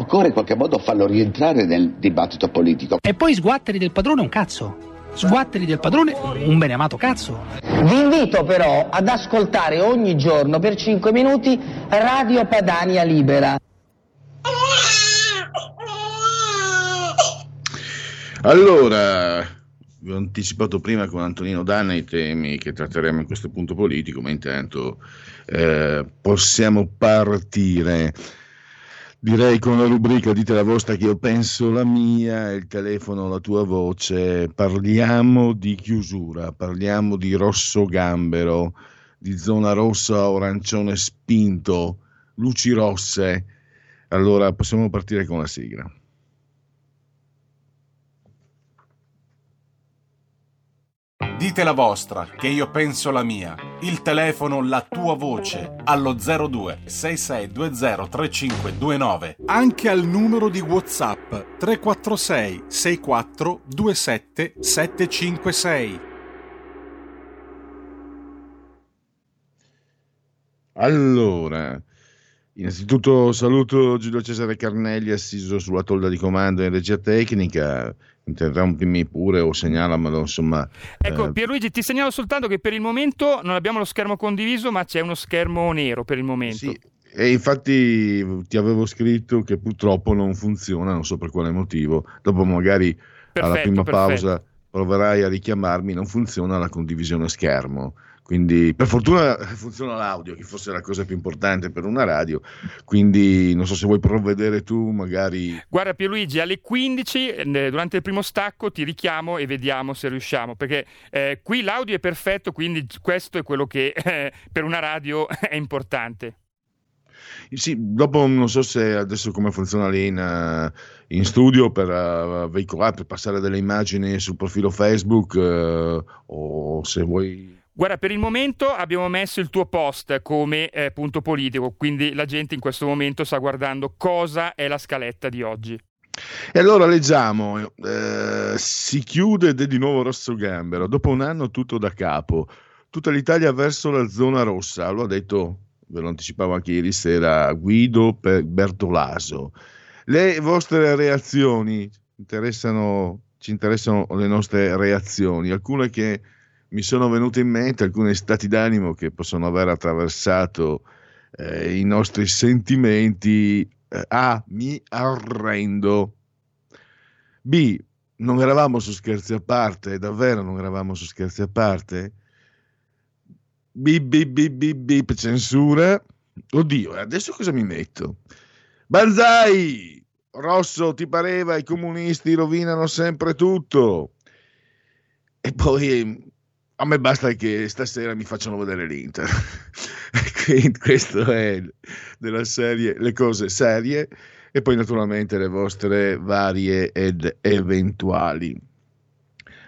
Occorre in qualche modo farlo rientrare nel dibattito politico. E poi sguatteri del padrone un cazzo. Sguatteri del padrone un beneamato cazzo. Vi invito però ad ascoltare ogni giorno per 5 minuti Radio Padania Libera. Allora, vi ho anticipato prima con Antonino Danna i temi che tratteremo in questo punto politico, ma intanto eh, possiamo partire. Direi con la rubrica Dite la vostra che io penso la mia, il telefono la tua voce. Parliamo di chiusura, parliamo di rosso gambero, di zona rossa arancione spinto, luci rosse. Allora possiamo partire con la sigla. Dite la vostra, che io penso la mia. Il telefono, la tua voce, allo 02 6620 3529. Anche al numero di WhatsApp 346 64 27 756. Allora, innanzitutto saluto Giulio Cesare Carnelli assiso sulla tolda di comando in regia tecnica interrompimi pure o segnalamelo, insomma. Ecco, eh... Pierluigi, ti segnalo soltanto che per il momento non abbiamo lo schermo condiviso, ma c'è uno schermo nero per il momento. Sì, e infatti ti avevo scritto che purtroppo non funziona, non so per quale motivo. Dopo magari perfetto, alla prima perfetto. pausa proverai a richiamarmi, non funziona la condivisione schermo. Quindi per fortuna funziona l'audio, che fosse la cosa più importante per una radio. Quindi non so se vuoi provvedere tu, magari. Guarda Pierluigi, alle 15 eh, durante il primo stacco ti richiamo e vediamo se riusciamo, perché eh, qui l'audio è perfetto, quindi questo è quello che eh, per una radio è importante. Sì, dopo non so se adesso come funziona lì in, uh, in studio per uh, veicolare, per passare delle immagini sul profilo Facebook uh, o se vuoi Guarda, per il momento abbiamo messo il tuo post come eh, punto politico, quindi la gente in questo momento sta guardando cosa è la scaletta di oggi. E allora leggiamo, eh, si chiude di nuovo Rosso Gambero, dopo un anno tutto da capo, tutta l'Italia verso la zona rossa, lo ha detto, ve lo anticipavo anche ieri sera, Guido Bertolaso. Le vostre reazioni interessano, ci interessano le nostre reazioni, alcune che mi sono venute in mente alcuni stati d'animo che possono aver attraversato eh, i nostri sentimenti. Eh, A. Mi arrendo. B. Non eravamo su scherzi a parte, davvero non eravamo su scherzi a parte. B, B, B, B, B, censura. Oddio, adesso cosa mi metto? Banzai! Rosso, ti pareva i comunisti rovinano sempre tutto. E poi a me basta che stasera mi facciano vedere l'Inter. questo è della serie Le cose serie e poi naturalmente le vostre varie ed eventuali.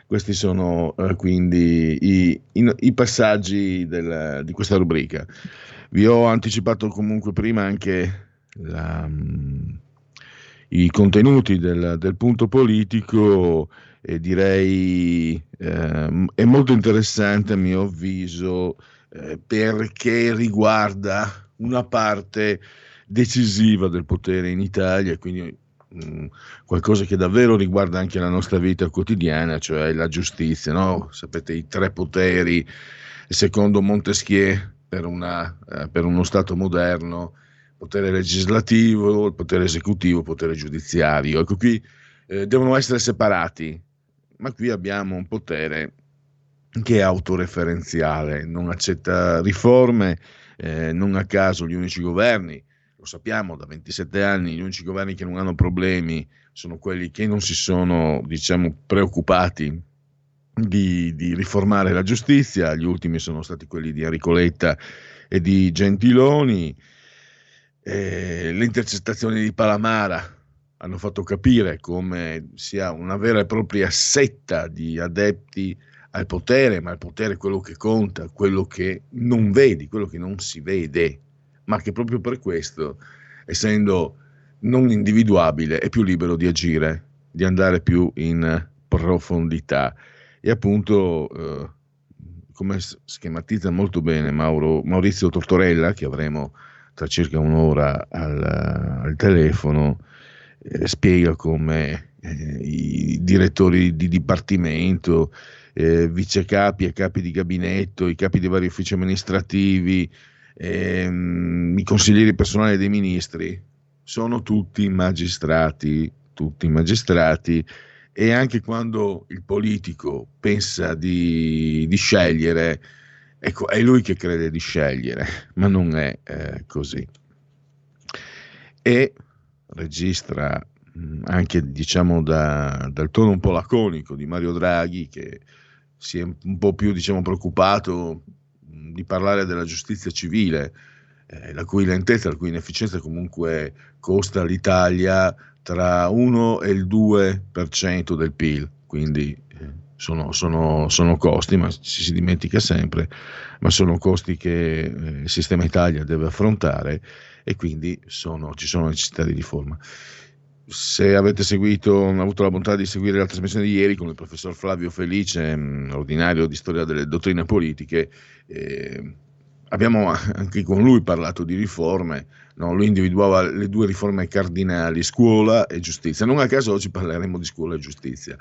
Questi sono uh, quindi i, i, i passaggi del, di questa rubrica. Vi ho anticipato comunque prima anche la, um, i contenuti del, del punto politico e direi eh, è molto interessante a mio avviso eh, perché riguarda una parte decisiva del potere in Italia, quindi mh, mm, qualcosa che davvero riguarda anche la nostra vita quotidiana, cioè la giustizia, no? Sapete i tre poteri secondo Montesquieu per, una, eh, per uno Stato moderno, potere legislativo, potere esecutivo, potere giudiziario. Ecco qui eh, devono essere separati, ma qui abbiamo un potere che è autoreferenziale, non accetta riforme, eh, non a caso gli unici governi, lo sappiamo da 27 anni, gli unici governi che non hanno problemi sono quelli che non si sono, diciamo, preoccupati di, di, riformare la giustizia, gli ultimi sono stati quelli di Enrico Letta e di Gentiloni, eh, le intercettazioni di Palamara hanno fatto capire come sia una vera e propria setta di adepti al potere, ma il potere è quello che conta, quello che non vedi, quello che non si vede, ma che proprio per questo, essendo non individuabile, è più libero di agire, di andare più in profondità. E appunto eh, come schematizza molto bene Mauro, Maurizio Tortorella che avremo tra circa un'ora al, al telefono eh, spiega come eh, i direttori di dipartimento eh, vice capi e capi di gabinetto i capi dei vari uffici amministrativi ehm, i consiglieri personali dei ministri sono tutti magistrati tutti magistrati e anche quando il politico pensa di, di scegliere, ecco, è lui che crede di scegliere, ma non è eh, così. E registra anche diciamo da, dal tono un po' laconico di Mario Draghi che si è un po' più diciamo preoccupato di parlare della giustizia civile eh, la cui lentezza, la cui inefficienza comunque costa all'Italia tra 1 e il 2% del PIL, quindi sono, sono, sono, costi, ma ci si dimentica sempre, ma sono costi che eh, il sistema Italia deve affrontare e quindi sono, ci sono necessità di riforma. Se avete seguito, avuto la bontà di seguire la trasmissione di ieri con il professor Flavio Felice, mm, ordinario di storia delle dottrine politiche, eh, abbiamo anche con lui parlato di riforme, no? lui individuava le due riforme cardinali, scuola e giustizia. Non a caso oggi parleremo di scuola e giustizia.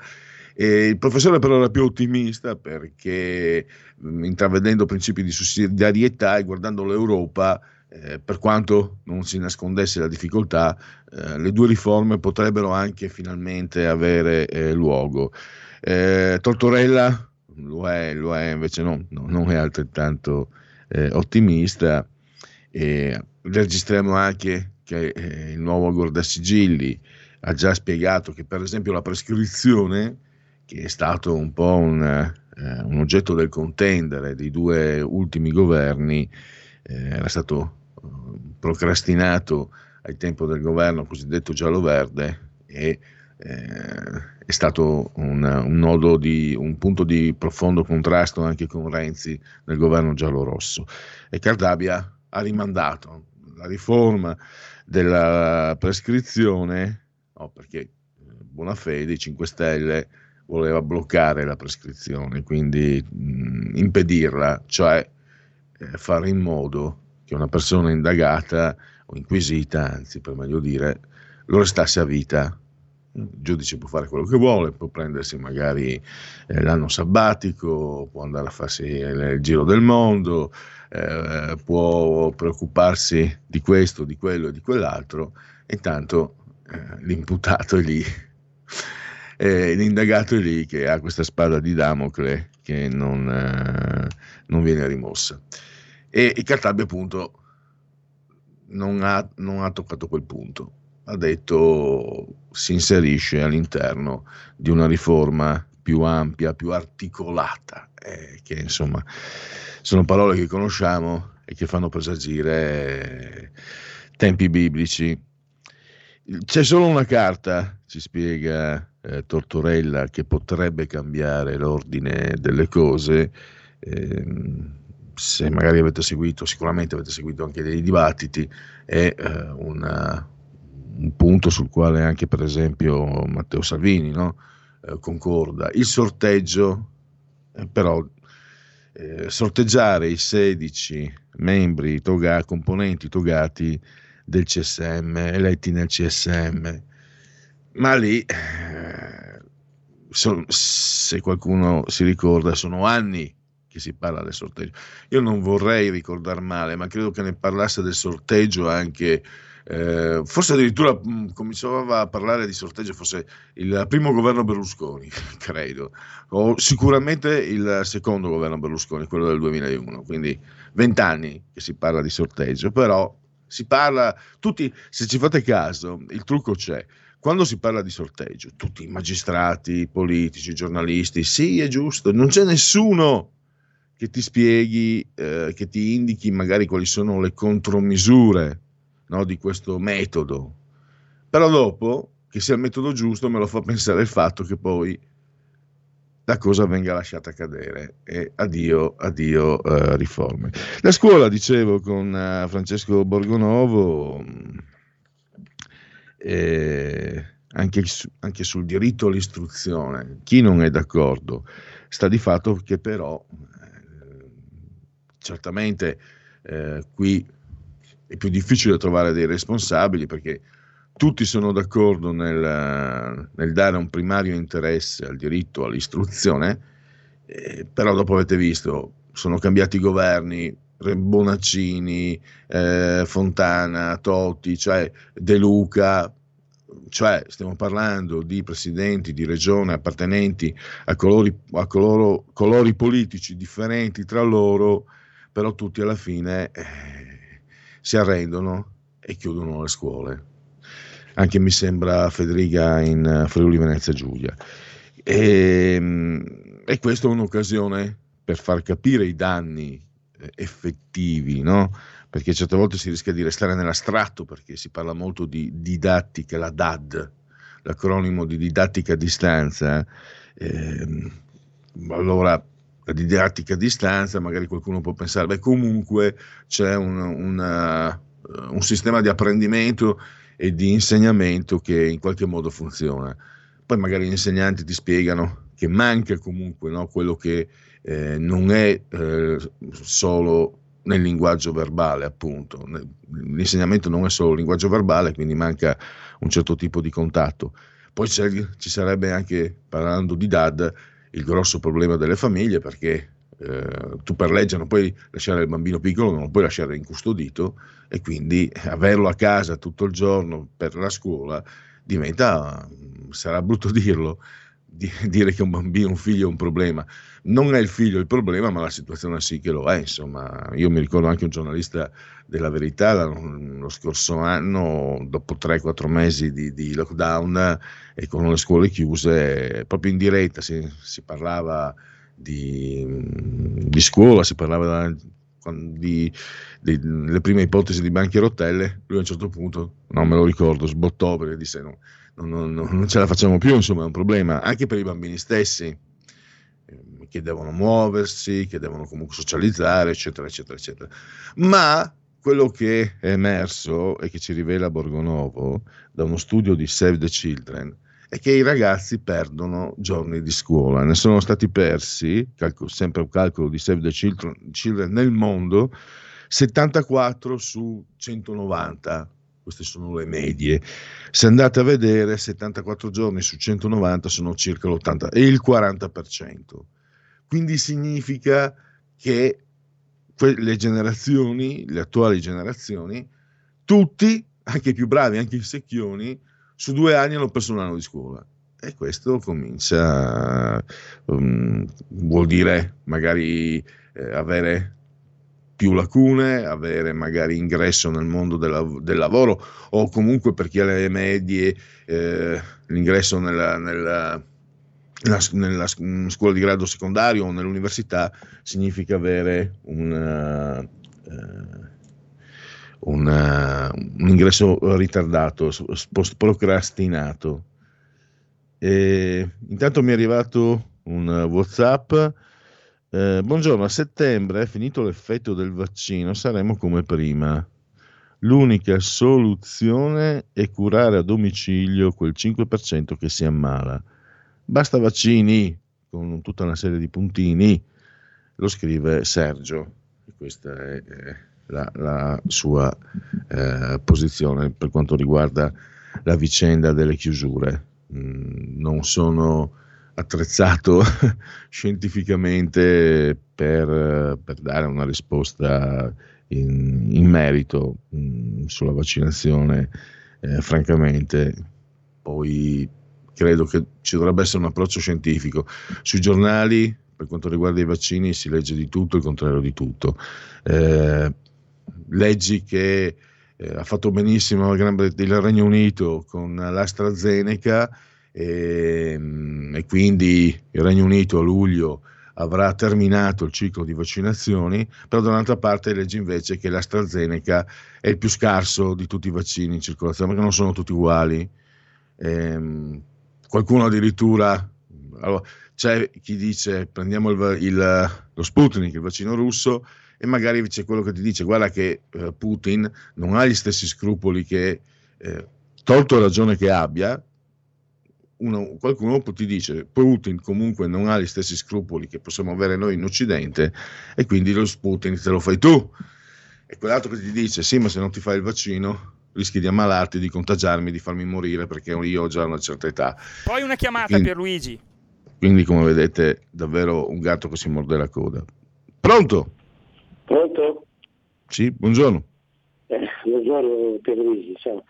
E il professore però era più ottimista perché intravedendo principi di sussidiarietà e guardando l'Europa, eh, per quanto non si nascondesse la difficoltà, eh, le due riforme potrebbero anche finalmente avere eh, luogo. Eh, Tortorella lo è, lo è invece no, no, non è altrettanto eh, ottimista. Registriamo anche che eh, il nuovo Guardasigilli ha già spiegato che per esempio la prescrizione, che è stato un po' un, eh, un oggetto del contendere dei due ultimi governi, eh, era stato eh, procrastinato ai tempo del governo cosiddetto giallo-verde e eh, è stato un, un, di un punto di profondo contrasto anche con Renzi nel governo giallo-rosso. E Cardabia ha rimandato la riforma della prescrizione, no, perché Bonafede, i 5 Stelle, voleva bloccare la prescrizione, quindi mh, impedirla, cioè eh, fare in modo che una persona indagata o inquisita, anzi per meglio dire, lo restasse a vita. Il giudice può fare quello che vuole, può prendersi magari eh, l'anno sabbatico, può andare a farsi il, giro del mondo, eh, può preoccuparsi di questo, di quello e di quell'altro, intanto eh, l'imputato è lì, l'indagato è lì che ha questa spada di Damocle che non, eh, non viene rimossa. E il Cartabia appunto non ha, non ha toccato quel punto ha detto si inserisce all'interno di una riforma più ampia, più articolata, eh, che insomma sono parole che conosciamo e che fanno presagire tempi biblici. C'è solo una carta, ci spiega eh, Tortorella, che potrebbe cambiare l'ordine delle cose. Eh, se magari avete seguito, sicuramente avete seguito anche dei dibattiti, è eh, una, un punto sul quale anche per esempio Matteo Salvini no? eh, concorda. Il sorteggio, eh, però, eh, sorteggiare i 16 membri, toga, componenti togati del CSM, eletti nel CSM, ma lì, eh, so, se qualcuno si ricorda, sono anni che si parla del sorteggio. Io non vorrei ricordare male, ma credo che ne parlasse del sorteggio anche eh, forse addirittura mh, cominciava a parlare di sorteggio forse il primo governo Berlusconi, credo, o sicuramente il secondo governo Berlusconi, quello del 2001, quindi vent'anni che si parla di sorteggio, però si parla, tutti, se ci fate caso, il trucco c'è. Quando si parla di sorteggio, tutti i magistrati, i politici, i giornalisti, sì, è giusto, non c'è nessuno che ti spieghi, eh, che ti indichi magari quali sono le contromisure no, di questo metodo. Però dopo, che sia il metodo giusto, me lo fa pensare il fatto che poi la cosa venga lasciata cadere e addio, addio uh, riforme. La scuola, dicevo con uh, Francesco Borgonovo, eh, anche, anche, sul diritto all'istruzione, chi non è d'accordo sta di fatto che però eh, certamente eh, qui è più difficile trovare dei responsabili perché tutti sono d'accordo nel, nel dare un primario interesse al diritto all'istruzione, eh, però dopo avete visto, sono cambiati i governi, Bonaccini, eh, Fontana, Totti, cioè De Luca, cioè stiamo parlando di presidenti di regione appartenenti a, colori, a coloro, colori politici differenti tra loro, però tutti alla fine... Eh, si arrendono e chiudono le scuole. Anche mi sembra Federica in Friuli Venezia Giulia. E, ehm, e questa è un'occasione per far capire i danni eh, effettivi, no? perché certe volte si rischia di restare nell'astratto perché si parla molto di didattica, la DAD, l'acronimo di didattica a distanza. Eh, allora la didattica a distanza, magari qualcuno può pensare, beh comunque c'è un, una, un sistema di apprendimento e di insegnamento che in qualche modo funziona. Poi magari gli insegnanti ti spiegano che manca comunque no, quello che eh, non è eh, solo nel linguaggio verbale, appunto. L'insegnamento non è solo linguaggio verbale, quindi manca un certo tipo di contatto. Poi ci sarebbe anche, parlando di DAD, il grosso problema delle famiglie perché eh, tu per legge non puoi lasciare il bambino piccolo, non lo puoi lasciare incustodito e quindi averlo a casa tutto il giorno per la scuola diventa, sarà brutto dirlo, di, dire che un bambino, un figlio è un problema. Non è il figlio il problema, ma la situazione sì che lo è. Insomma, io mi ricordo anche un giornalista della Verità lo scorso anno, dopo 3-4 mesi di, di, lockdown e con le scuole chiuse, proprio in diretta si, si parlava di, di, scuola, si parlava delle prime ipotesi di banchi a rotelle. Lui a un certo punto, non me lo ricordo, sbottò perché disse no non, non, non ce la facciamo più, insomma è un problema anche per i bambini stessi ehm, che devono muoversi, che devono comunque socializzare, eccetera, eccetera, eccetera. Ma quello che è emerso e che ci rivela Borgonovo da uno studio di Save the Children è che i ragazzi perdono giorni di scuola. Ne sono stati persi, calcolo, sempre un calcolo di Save the Children, Children nel mondo, 74 su 190 queste sono le medie. Se andate a vedere, 74 giorni su 190 sono circa l'80 e il 40%. Quindi significa che le generazioni, le attuali generazioni, tutti, anche i più bravi, anche i secchioni, su due anni hanno perso un anno di scuola. E questo comincia, um, vuol dire magari eh, avere più lacune, avere magari ingresso nel mondo del, del lavoro o comunque per chi ha le medie eh, l'ingresso nella, nella, nella, nella, scuola di grado secondario o nell'università significa avere una, eh, una, un ingresso ritardato, procrastinato. E intanto mi è arrivato un WhatsApp eh, buongiorno, a settembre, finito l'effetto del vaccino, saremo come prima. L'unica soluzione è curare a domicilio quel 5% che si ammala. Basta vaccini, con tutta una serie di puntini, lo scrive Sergio. Questa è la, la sua eh, posizione per quanto riguarda la vicenda delle chiusure. Mm, non sono attrezzato scientificamente per, per, dare una risposta in, in merito mh, mm, sulla vaccinazione, eh, francamente, poi credo che ci dovrebbe essere un approccio scientifico. Sui giornali, per quanto riguarda i vaccini, si legge di tutto, il contrario di tutto. Eh, leggi che eh, ha fatto benissimo il, il Regno Unito con l'AstraZeneca e, ehm, e quindi il Regno Unito a luglio avrà terminato il ciclo di vaccinazioni, però dall'altra parte legge invece che l'AstraZeneca è il più scarso di tutti i vaccini in circolazione, perché non sono tutti uguali. Ehm, qualcuno addirittura, allora, c'è chi dice prendiamo il, il, lo Sputnik, il vaccino russo, e magari c'è quello che ti dice guarda che eh, Putin non ha gli stessi scrupoli che, eh, tolto ragione che abbia, uno, qualcuno ti dice Putin comunque non ha gli stessi scrupoli che possiamo avere noi in Occidente e quindi lo Putin te lo fai tu. E quell'altro che ti dice sì ma se non ti fai il vaccino rischi di ammalarti, di contagiarmi, di farmi morire perché io ho già una certa età. Poi una chiamata quindi, per Luigi. Quindi come vedete davvero un gatto che si morde la coda. Pronto? Pronto? Sì, buongiorno. Eh, buongiorno Pierluigi, ciao.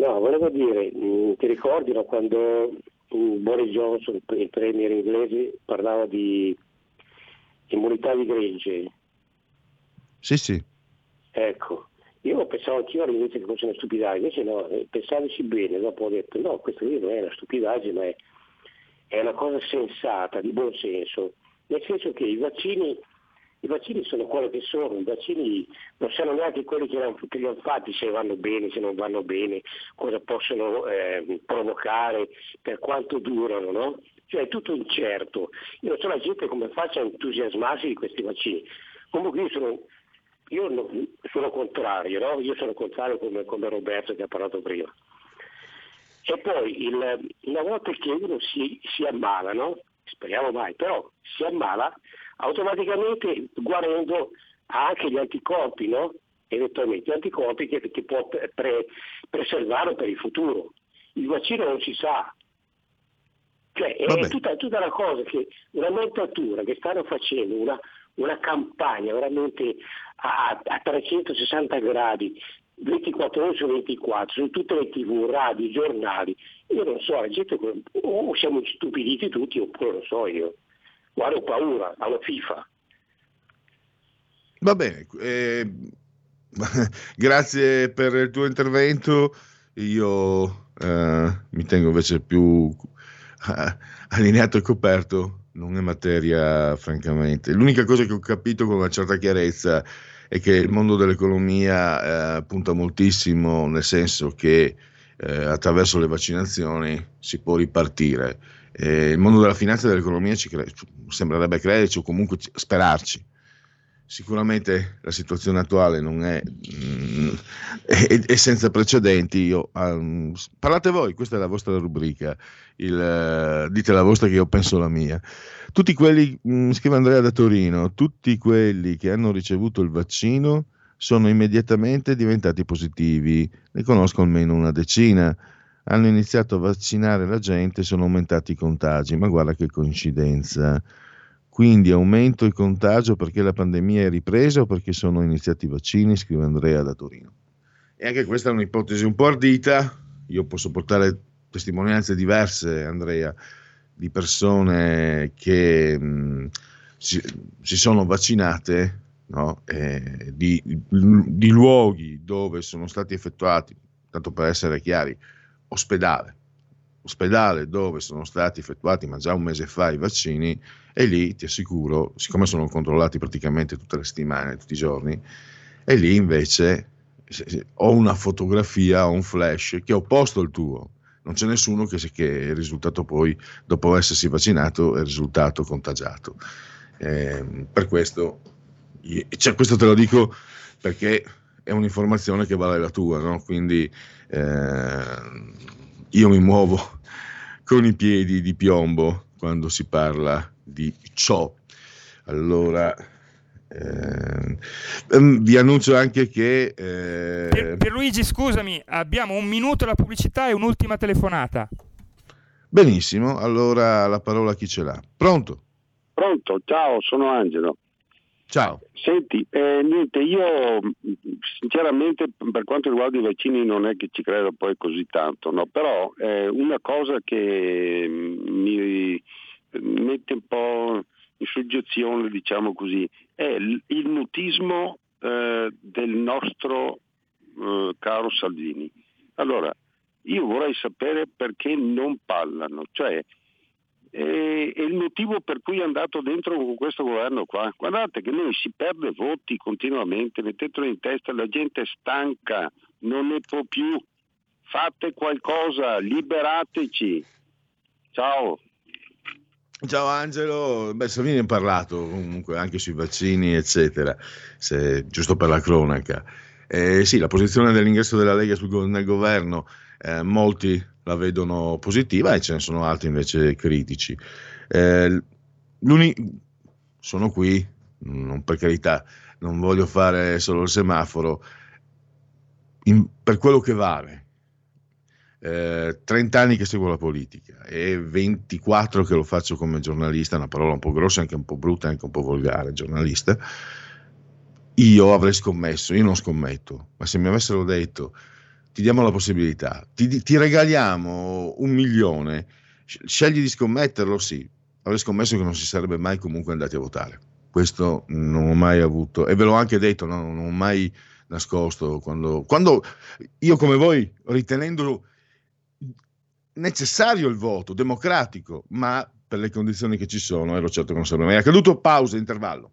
No, volevo dire, mm, ti ricordi no, quando mm, Boris Johnson, il premier inglese, parlava di immunità di gregge? Sì, sì. Ecco, io pensavo anch'io all'inizio che fosse una stupidaggine, invece no, eh, pensandoci bene, dopo ho detto no, questo lì non è una stupidaggine, ma è, è una cosa sensata, di buon senso, nel senso che i vaccini i vaccini sono quello che sono, i vaccini non sanno neanche quelli che, che li hanno fatti se vanno bene, se non vanno bene, cosa possono eh, provocare, per quanto durano, no? Cioè è tutto incerto. Io non so la gente come faccia a entusiasmarsi di questi vaccini. Comunque io sono, io no, sono contrario, no? Io sono contrario come, come, Roberto che ha parlato prima. E poi il, una volta che uno si, si ammala, no? speriamo mai, però si ammala, automaticamente guarendo ha anche gli anticorpi, no? eventualmente, gli anticorpi che, che può pre, preservarlo per il futuro. Il vaccino non si sa. Cioè, è tutta, tutta, una cosa che, una montatura che stanno facendo, una, una campagna veramente a, a 360 gradi 24 ore su 24, su tutte le tv, radio, giornali. Io non so, la gente o siamo stupiditi tutti oppure non so io. Guarda, ho paura alla FIFA. Va bene, eh, grazie per il tuo intervento. Io eh, mi tengo invece più eh, allineato e coperto. Non è materia, francamente. L'unica cosa che ho capito con una certa chiarezza è che il mondo dell'economia eh, punta moltissimo, nel senso che eh, attraverso le vaccinazioni si può ripartire. Eh, il mondo della finanza e dell'economia ci cre- sembrerebbe crederci o comunque sperarci. Sicuramente la situazione attuale non è, mm, è, è senza precedenti. Io, um, parlate voi, questa è la vostra rubrica, il, uh, dite la vostra che io penso la mia. Tutti quelli, mm, scrive Andrea da Torino, tutti quelli che hanno ricevuto il vaccino sono immediatamente diventati positivi. Ne conosco almeno una decina hanno iniziato a vaccinare la gente sono aumentati i contagi, ma guarda che coincidenza. Quindi aumento il contagio perché la pandemia è ripresa o perché sono iniziati i vaccini, scrive Andrea da Torino. E anche questa è un'ipotesi un po' ardita, io posso portare testimonianze diverse, Andrea, di persone che mh, si, si, sono vaccinate, no? eh, di, di luoghi dove sono stati effettuati, tanto per essere chiari, ospedale, ospedale dove sono stati effettuati ma già un mese fa i vaccini e lì ti assicuro, siccome sono controllati praticamente tutte le settimane, tutti i giorni, e lì invece ho una fotografia, ho un flash che è opposto al tuo. Non c'è nessuno che, che è risultato poi, dopo essersi vaccinato, è risultato contagiato. Eh, per questo, cioè, questo te lo dico perché è un'informazione che vale la tua, no? quindi eh, io mi muovo con i piedi di piombo quando si parla di ciò. Allora, eh, ehm, vi annuncio anche che... Eh... Per, Pierluigi, scusami, abbiamo un minuto alla pubblicità e un'ultima telefonata. Benissimo, allora la parola a chi ce l'ha. Pronto? Pronto, ciao, sono Angelo. Ciao. Senti, eh, niente, io sinceramente per quanto riguarda i vaccini non è che ci credo poi così tanto, no? però eh, una cosa che mi mette un po' in soggezione, diciamo così, è il mutismo eh, del nostro eh, caro Salvini. Allora, io vorrei sapere perché non parlano, cioè e, il motivo per cui è andato dentro con questo governo qua. Guardate che noi si perde voti continuamente, mettetelo in testa, la gente è stanca, non ne può più. Fate qualcosa, liberateci. Ciao. Ciao Angelo, beh Salvini ha parlato comunque anche sui vaccini eccetera, se, giusto per la cronaca. Eh, sì, la posizione dell'ingresso della Lega sul, nel governo, eh, molti la vedono positiva e ce ne sono altri invece critici. Eh, sono qui, non per carità, non voglio fare solo il semaforo, in, per quello che vale. Eh, 30 anni che seguo la politica e 24 che lo faccio come giornalista, una parola un po' grossa, anche un po' brutta, anche un po' volgare, giornalista. Io avrei scommesso, io non scommetto, ma se mi avessero detto ti diamo la possibilità, ti, ti regaliamo un milione, scegli di scommetterlo, sì, avrei scommesso che non si sarebbe mai comunque andati a votare. Questo non ho mai avuto, e ve l'ho anche detto, no? non ho mai nascosto quando, quando io come voi, ritenendo necessario il voto democratico, ma per le condizioni che ci sono, ero certo che non sarebbe mai accaduto. Pausa, intervallo.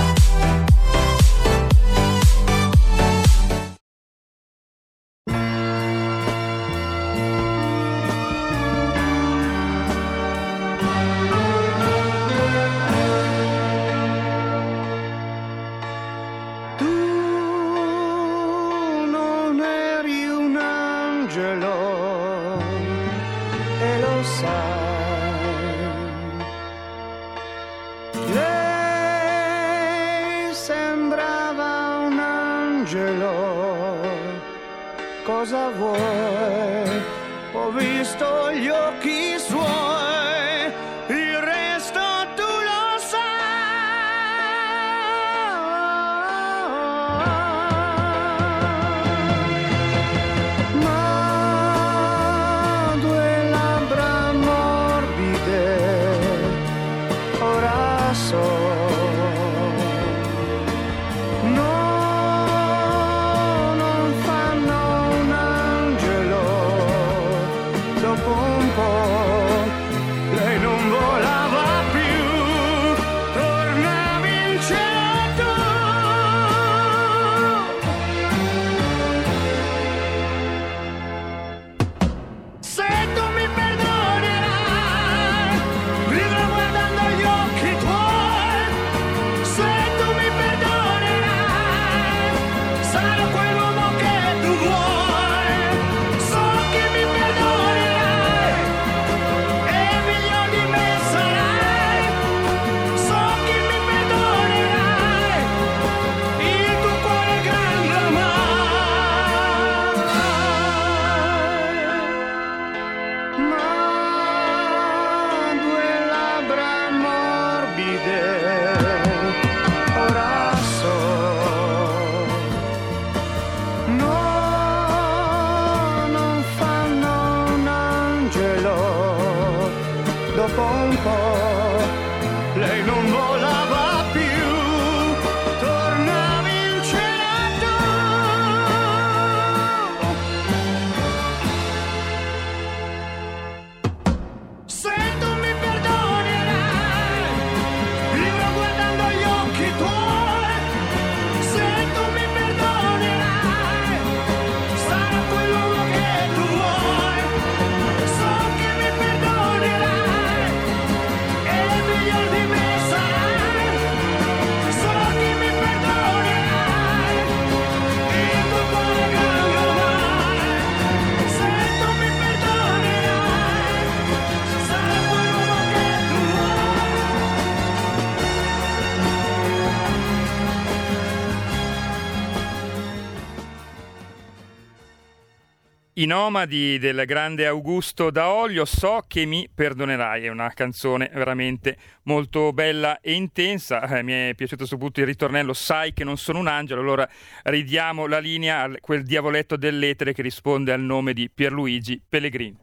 Nomadi del grande Augusto Daolio, so che mi perdonerai, è una canzone veramente molto bella e intensa, eh, mi è piaciuto soprattutto il ritornello, sai che non sono un angelo, allora ridiamo la linea a quel diavoletto dell'etere che risponde al nome di Pierluigi Pellegrini.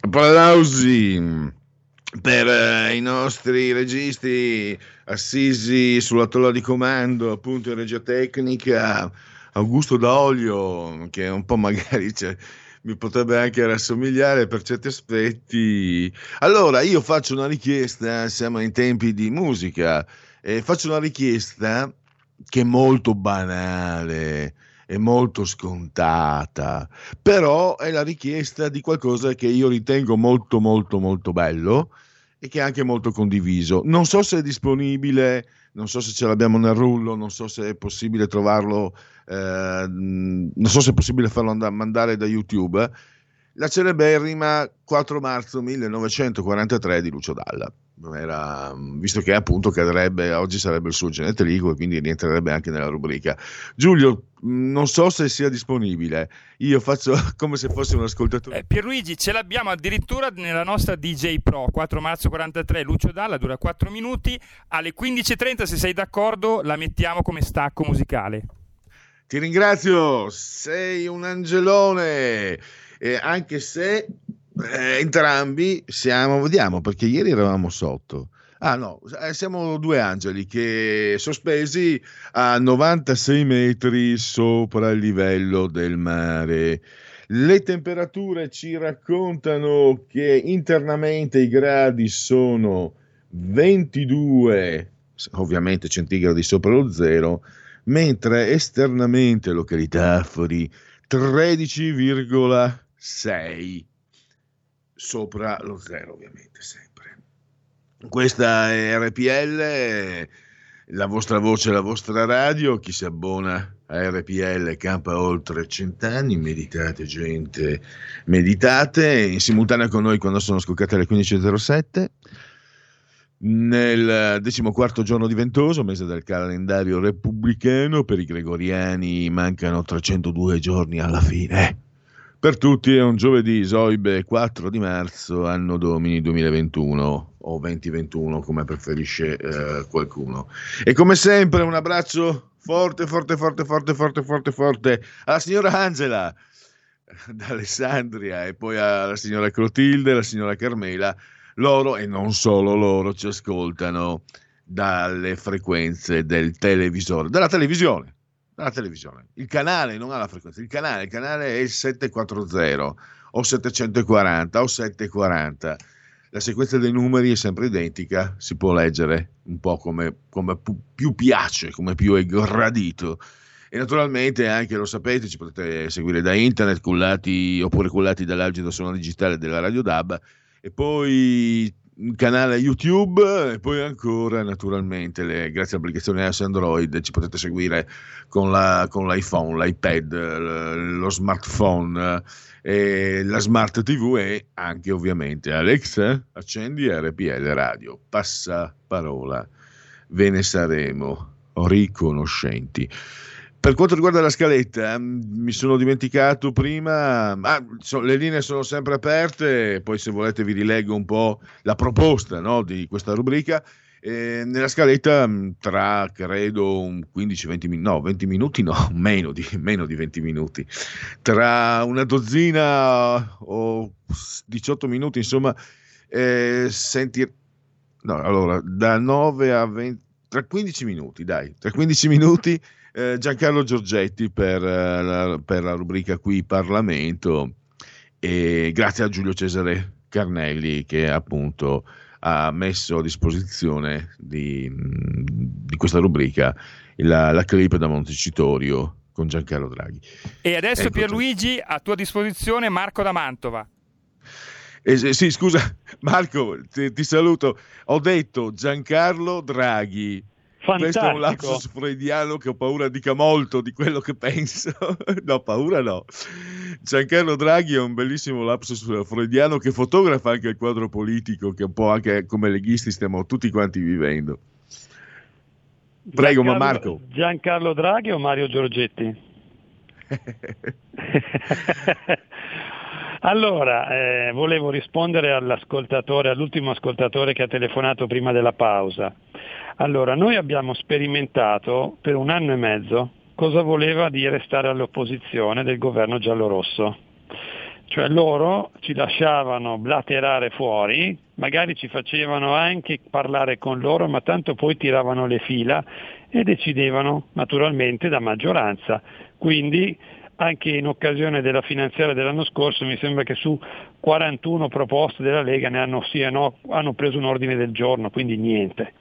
Applausi per eh, i nostri registi assisi sulla tolla di comando, appunto in regia tecnica, Augusto D'Olio, che un po' magari cioè, mi potrebbe anche rassomigliare per certi aspetti. Allora, io faccio una richiesta, siamo in tempi di musica, e faccio una richiesta che è molto banale è molto scontata, però è la richiesta di qualcosa che io ritengo molto molto molto bello e che è anche molto condiviso. Non so se è disponibile, non so se ce l'abbiamo nel rullo, non so se è possibile trovarlo, eh, non so se è possibile farlo and- mandare da YouTube. La celeberrima 4 marzo 1943 di Lucio Dalla. Era, visto che appunto cadrebbe, oggi sarebbe il suo genetrico e quindi rientrerebbe anche nella rubrica. Giulio, non so se sia disponibile, io faccio come se fosse un ascoltatore. Eh, Pierluigi, ce l'abbiamo addirittura nella nostra DJ Pro, 4 marzo 43, Lucio Dalla, dura 4 minuti, alle 15.30 se sei d'accordo la mettiamo come stacco musicale. Ti ringrazio, sei un angelone, eh, anche se eh, entrambi siamo, vediamo, perché ieri eravamo sotto. Ah no, eh, siamo due angeli che sospesi a 96 metri sopra il livello del mare. Le temperature ci raccontano che internamente i gradi sono 22, ovviamente centigradi sopra lo zero, mentre esternamente, località Fori, 13,6 sopra lo zero, ovviamente, sempre. Questa è RPL, la vostra voce, la vostra radio. Chi si abbona a RPL campa oltre cent'anni. Meditate, gente, meditate. In simultanea con noi quando sono scoccate le 15.07. Nel decimoquarto giorno di Ventoso, mese del calendario repubblicano, per i gregoriani mancano 302 giorni alla fine. Per tutti è un giovedì, Soibe 4 di marzo, anno domini 2021 o 2021 come preferisce eh, qualcuno. E come sempre un abbraccio forte, forte, forte, forte, forte, forte, forte alla signora Angela da Alessandria e poi alla signora Clotilde, alla signora Carmela. Loro e non solo loro ci ascoltano dalle frequenze del televisore, della televisione dalla televisione. Il canale non ha la frequenza, il canale, il canale è il 740 o 740 o 740. La sequenza dei numeri è sempre identica, si può leggere un po' come, come più piace, come più è gradito. E naturalmente anche lo sapete, ci potete seguire da internet, cullati oppure cullati dall'algido suono digitale della Radio DAB. E poi un canale YouTube e poi ancora naturalmente le, grazie all'applicazione iOS Android ci potete seguire con, la, con l'iPhone, l'iPad, lo smartphone la smart TV e anche ovviamente Alexa accendi RPL Radio. Passa parola ve ne saremo riconoscenti per quanto riguarda la scaletta, mm, mi sono dimenticato prima, ah, le linee sono sempre aperte, poi se volete vi rileggo un po' la proposta no, di questa rubrica. Eh, nella scaletta mm, tra credo un 15-20 minuti, no 20 minuti no, meno di, meno di 20 minuti, tra una dozzina o 18 minuti insomma, eh, senti, no allora da 9 a 20, tra 15 minuti dai, tra 15 minuti eh, Giancarlo Giorgetti per, eh, la, per, la, rubrica qui Parlamento e grazie a Giulio Cesare Carnelli che appunto ha messo a disposizione di, di questa rubrica la, la, clip da Montecitorio con Giancarlo Draghi. E adesso ecco Pierluigi a tua disposizione Marco da Mantova. Eh, sì, scusa Marco, ti, ti saluto. Ho detto Giancarlo Draghi Fantastico. Questo è un lapsus freudiano che ho paura dica molto di quello che penso. no, paura no. Giancarlo Draghi è un bellissimo lapsus freudiano che fotografa anche il quadro politico che un po' anche come leghisti stiamo tutti quanti vivendo. Prego, Giancarlo, ma Marco. Giancarlo Draghi o Mario Giorgetti? allora, eh, volevo rispondere all'ascoltatore, all'ultimo ascoltatore che ha telefonato prima della pausa. Allora, noi abbiamo sperimentato per un anno e mezzo cosa voleva dire stare all'opposizione del governo giallorosso. Cioè loro ci lasciavano blaterare fuori, magari ci facevano anche parlare con loro, ma tanto poi tiravano le fila e decidevano naturalmente da maggioranza. Quindi anche in occasione della finanziaria dell'anno scorso mi sembra che su 41 proposte della Lega ne hanno, sì no, hanno preso un ordine del giorno, quindi niente.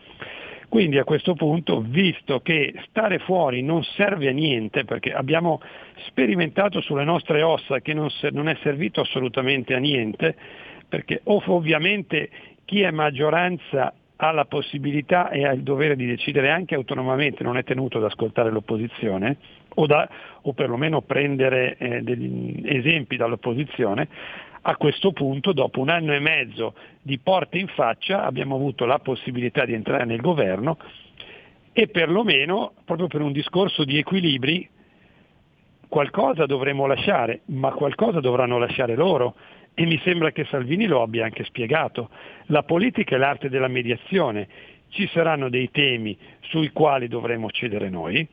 Quindi a questo punto, visto che stare fuori non serve a niente, perché abbiamo sperimentato sulle nostre ossa che non, non è servito assolutamente a niente, perché ovviamente chi è maggioranza ha la possibilità e ha il dovere di decidere anche autonomamente, non è tenuto ad ascoltare l'opposizione o, da, o perlomeno prendere eh, degli esempi dall'opposizione, a questo punto, dopo un anno e mezzo di porte in faccia, abbiamo avuto la possibilità di entrare nel governo e perlomeno, proprio per un discorso di equilibri, qualcosa dovremo lasciare, ma qualcosa dovranno lasciare loro. E mi sembra che Salvini lo abbia anche spiegato. La politica è l'arte della mediazione. Ci saranno dei temi sui quali dovremo cedere noi,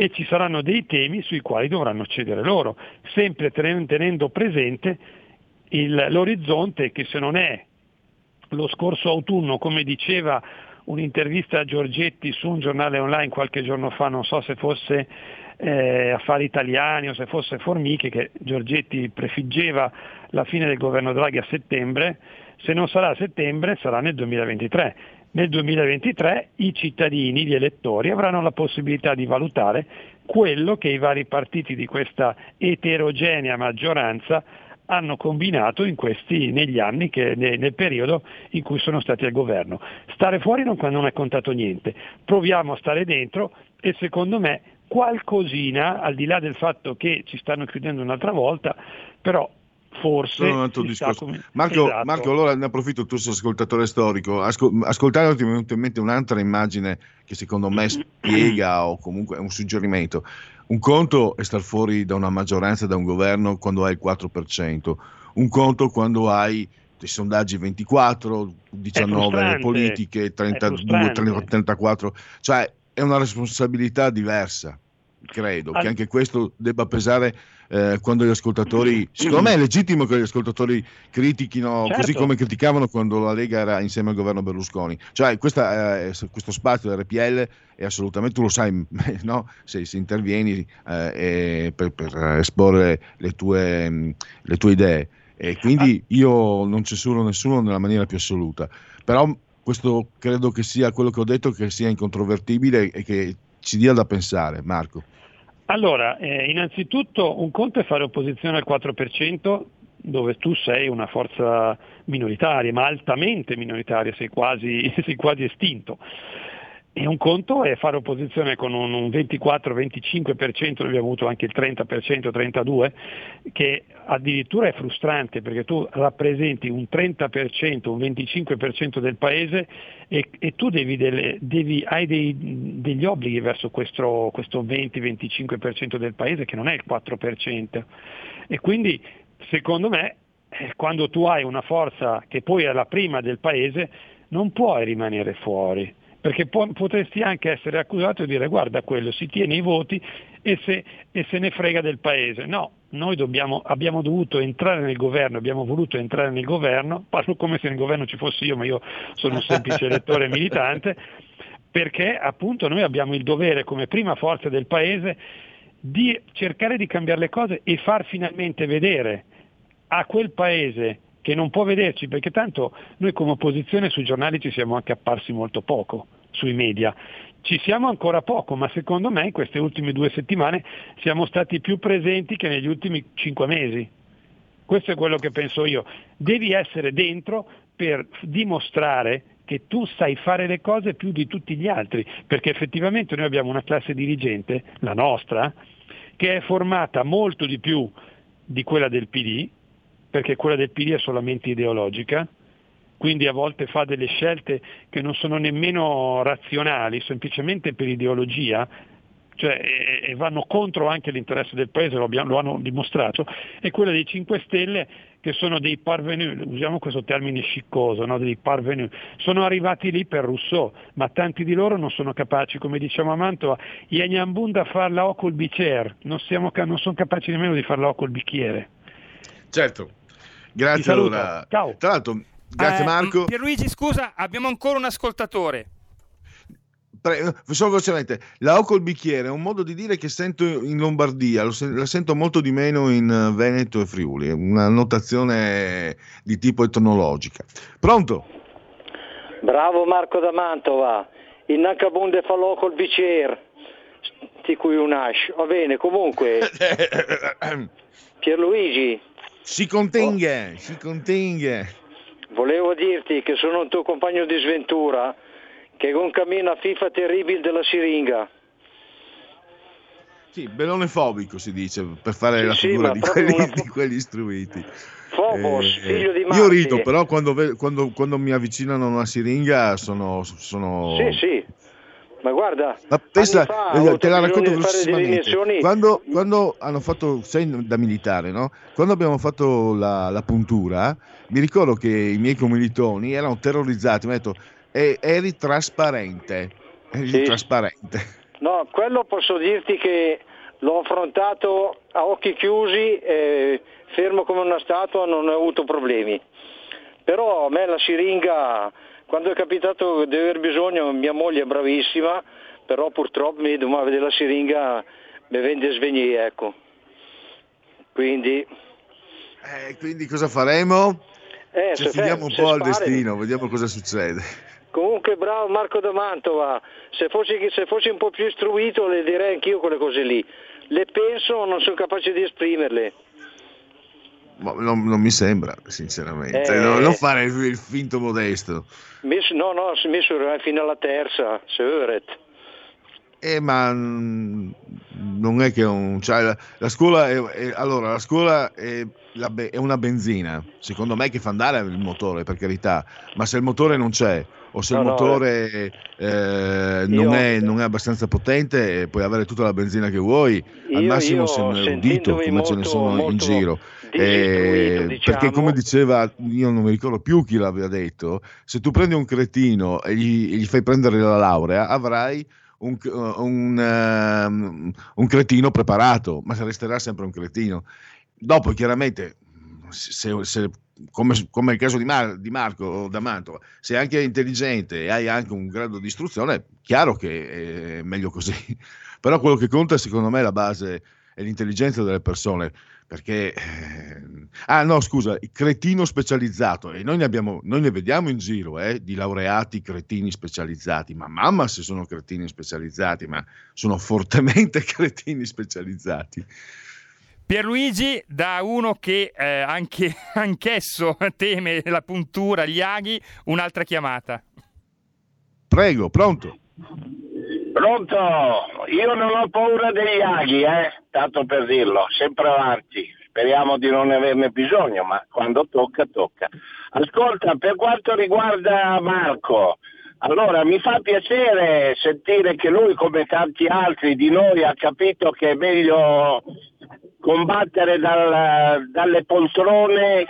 e ci saranno dei temi sui quali dovranno cedere loro, sempre tenendo presente il, l'orizzonte che se non è lo scorso autunno, come diceva un'intervista a Giorgetti su un giornale online qualche giorno fa, non so se fosse eh, Affari Italiani o se fosse Formiche, che Giorgetti prefiggeva la fine del governo Draghi a settembre, se non sarà a settembre sarà nel 2023 nel 2023 i cittadini, gli elettori, avranno la possibilità di valutare quello che i vari partiti di questa eterogenea maggioranza hanno combinato in questi, negli anni, che, nel periodo in cui sono stati al governo. Stare fuori non, non è contato niente, proviamo a stare dentro e secondo me qualcosina, al di là del fatto che ci stanno chiudendo un'altra volta, però forse un altro discorso. Come... Marco, esatto. Marco, allora ne approfitto, tu sei ascoltatore storico, Ascol- ascoltare ti è venuta in mente un'altra immagine che secondo me spiega o comunque è un suggerimento. Un conto è star fuori da una maggioranza, da un governo quando hai il 4%, un conto quando hai dei sondaggi 24, 19 le politiche, 32, 34, cioè è una responsabilità diversa credo che anche questo debba pesare eh, quando gli ascoltatori, secondo me è legittimo che gli ascoltatori critichino certo. così come criticavano quando la Lega era insieme al governo Berlusconi. Cioè questa, eh, questo spazio RPL è assolutamente, tu lo sai, no? se, se, intervieni eh, per, per, esporre le tue, le tue idee. E quindi io non censuro nessuno nella maniera più assoluta, però questo credo che sia quello che ho detto, che sia incontrovertibile e che ci dia da pensare, Marco. Allora, eh, innanzitutto un conto è fare opposizione al 4% dove tu sei una forza minoritaria, ma altamente minoritaria, sei quasi, sei quasi estinto. E un conto è fare opposizione con un 24-25%, abbiamo avuto anche il 30%, 32%, che addirittura è frustrante perché tu rappresenti un 30%, un 25% del paese e, e tu devi delle, devi, hai dei, degli obblighi verso questo, questo 20-25% del paese che non è il 4%. E quindi secondo me eh, quando tu hai una forza che poi è la prima del paese non puoi rimanere fuori perché po- potresti anche essere accusato di dire guarda quello si tiene i voti e se, e se ne frega del paese. No, noi dobbiamo, abbiamo dovuto entrare nel governo, abbiamo voluto entrare nel governo, parlo come se nel governo ci fossi io, ma io sono un semplice elettore militante, perché appunto noi abbiamo il dovere come prima forza del paese di cercare di cambiare le cose e far finalmente vedere a quel paese che non può vederci, perché tanto noi come opposizione sui giornali ci siamo anche apparsi molto poco, sui media. Ci siamo ancora poco, ma secondo me in queste ultime due settimane siamo stati più presenti che negli ultimi cinque mesi. Questo è quello che penso io. Devi essere dentro per dimostrare che tu sai fare le cose più di tutti gli altri, perché effettivamente noi abbiamo una classe dirigente, la nostra, che è formata molto di più di quella del PD, perché quella del PD è solamente ideologica, quindi a volte fa delle scelte che non sono nemmeno razionali, semplicemente per ideologia, cioè, e, e vanno contro anche l'interesse del Paese, lo, abbiamo, lo hanno dimostrato, è quella dei 5 Stelle che sono dei parvenu, usiamo questo termine sciccoso, no? dei parvenu, sono arrivati lì per Rousseau, ma tanti di loro non sono capaci, come diciamo a Mantova, Iagnambunda farla o col bicchiere, non, siamo, non sono capaci nemmeno di farla o col bicchiere. Certo, grazie allora. Ciao. Tra l'altro, grazie Eh, Marco. Pierluigi, scusa, abbiamo ancora un ascoltatore. Pre- solo velocemente, la O col bicchiere è un modo di dire che sento in Lombardia, lo sen- la sento molto di meno in eh, Veneto e Friuli, è una notazione di tipo etnologica. Pronto? Bravo Marco da Mantova, in Nancabunde falò col bicchiere, di cui un ash. Va bene, comunque, Pierluigi, Si contenga, si contenga. Volevo dirti che sono un tuo compagno di sventura, che con cammino a FIFA terribile della siringa. Sì, bellone fobico si dice, per fare Sì, la sì, figura ma di quelli, una di quelli istruiti. Phobos, Eh, figlio di Io Marte. rido, però quando, quando- quando mi avvicinano a una siringa sono... sono... Sì, sì, ma guarda, Ma pensa, fa eh, te la racconto velocissimamente. Quando, quando hanno fatto, sei da militare, no? Quando abbiamo fatto la, la puntura, mi ricordo che i miei commilitoni erano terrorizzati, mi hanno detto, "E- eri trasparente, eri Sì. trasparente. No, quello posso dirti che l'ho affrontato a occhi chiusi, eh, fermo come una statua, non ho avuto problemi. Però a me la siringa, quando è capitato di aver bisogno, mia moglie è bravissima, però purtroppo mi domani vedere la siringa mi vende svegni, ecco. Quindi, Eh, quindi cosa faremo? eh, Ci affidiamo un po' al destino, vediamo cosa succede. Comunque bravo Marco da Mantova, se fossi, se fossi un po' più istruito le direi anch'io quelle cose lì. Le penso, non sono capace di esprimerle. Non, non mi sembra, sinceramente. Eh. Non, non fare il, il finto modesto. Messo- no, no, si è messo fino alla terza, se Öret. Eh, ma mm, non è che un, cioè, la, la scuola è, è- allora la scuola è, la è una benzina, secondo me che fa andare il motore, per carità, ma se il motore non c'è o se No, il no, motore eh, non, è, non è abbastanza potente, eh, puoi avere tutta la benzina che vuoi, al Io- massimo io, sei un erudito, sentendomi come ce ne molto- sono in molto giro. Eh, diciamo. Perché come diceva, io non mi ricordo più chi l'aveva detto, se tu prendi un cretino e gli, gli fai prendere la laurea, avrai un, un, ehm, un cretino preparato, ma resterà sempre un cretino. Dopo, chiaramente, se, se- come, come il caso di, Mar- di Marco da Mantova, se anche intelligente e hai anche un grado di istruzione, chiaro che è meglio così. Però quello che conta, secondo me, è la base è l'intelligenza delle persone. Perché, eh, ah no, scusa, cretino specializzato, e noi ne, abbiamo, noi ne vediamo in giro eh, di laureati cretini specializzati, ma mamma se sono cretini specializzati, ma sono fortemente cretini specializzati. Pierluigi, da uno che eh, anche, anch'esso teme la puntura, gli aghi, un'altra chiamata. Prego, pronto? Pronto? Io non ho paura degli aghi, eh? Tanto per dirlo, sempre avanti. Speriamo di non averne bisogno, ma quando tocca, tocca. Ascolta, per quanto riguarda Marco, allora mi fa piacere sentire che lui, come tanti altri di noi, ha capito che è meglio combattere dal- dalle poltrone.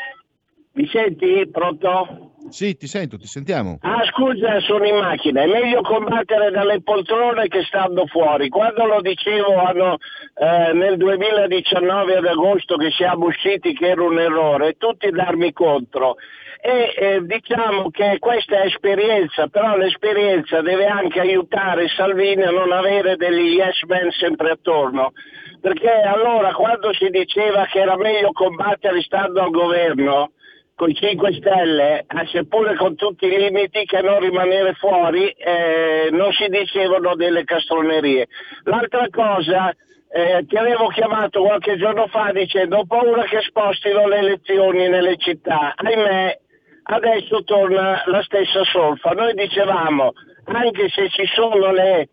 Mi senti? Pronto? Sì, ti sento, ti sentiamo. Ah scusa, sono in macchina, è meglio combattere dalle poltrone che stando fuori. Quando lo dicevo hanno, eh, nel 2019 ad agosto che siamo usciti che era un errore, tutti darmi contro. E eh, diciamo che questa è esperienza, però l'esperienza deve anche aiutare Salvini a non avere degli yes men sempre attorno. Perché allora quando si diceva che era meglio combattere stando al governo, con i 5 Stelle, eh, seppure con tutti i limiti che non rimanere fuori, eh, non si dicevano delle castronerie. L'altra cosa, eh, ti avevo chiamato qualche giorno fa dicendo ho paura che spostino le elezioni nelle città. Ahimè, adesso torna la stessa solfa. Noi dicevamo, anche se ci sono le,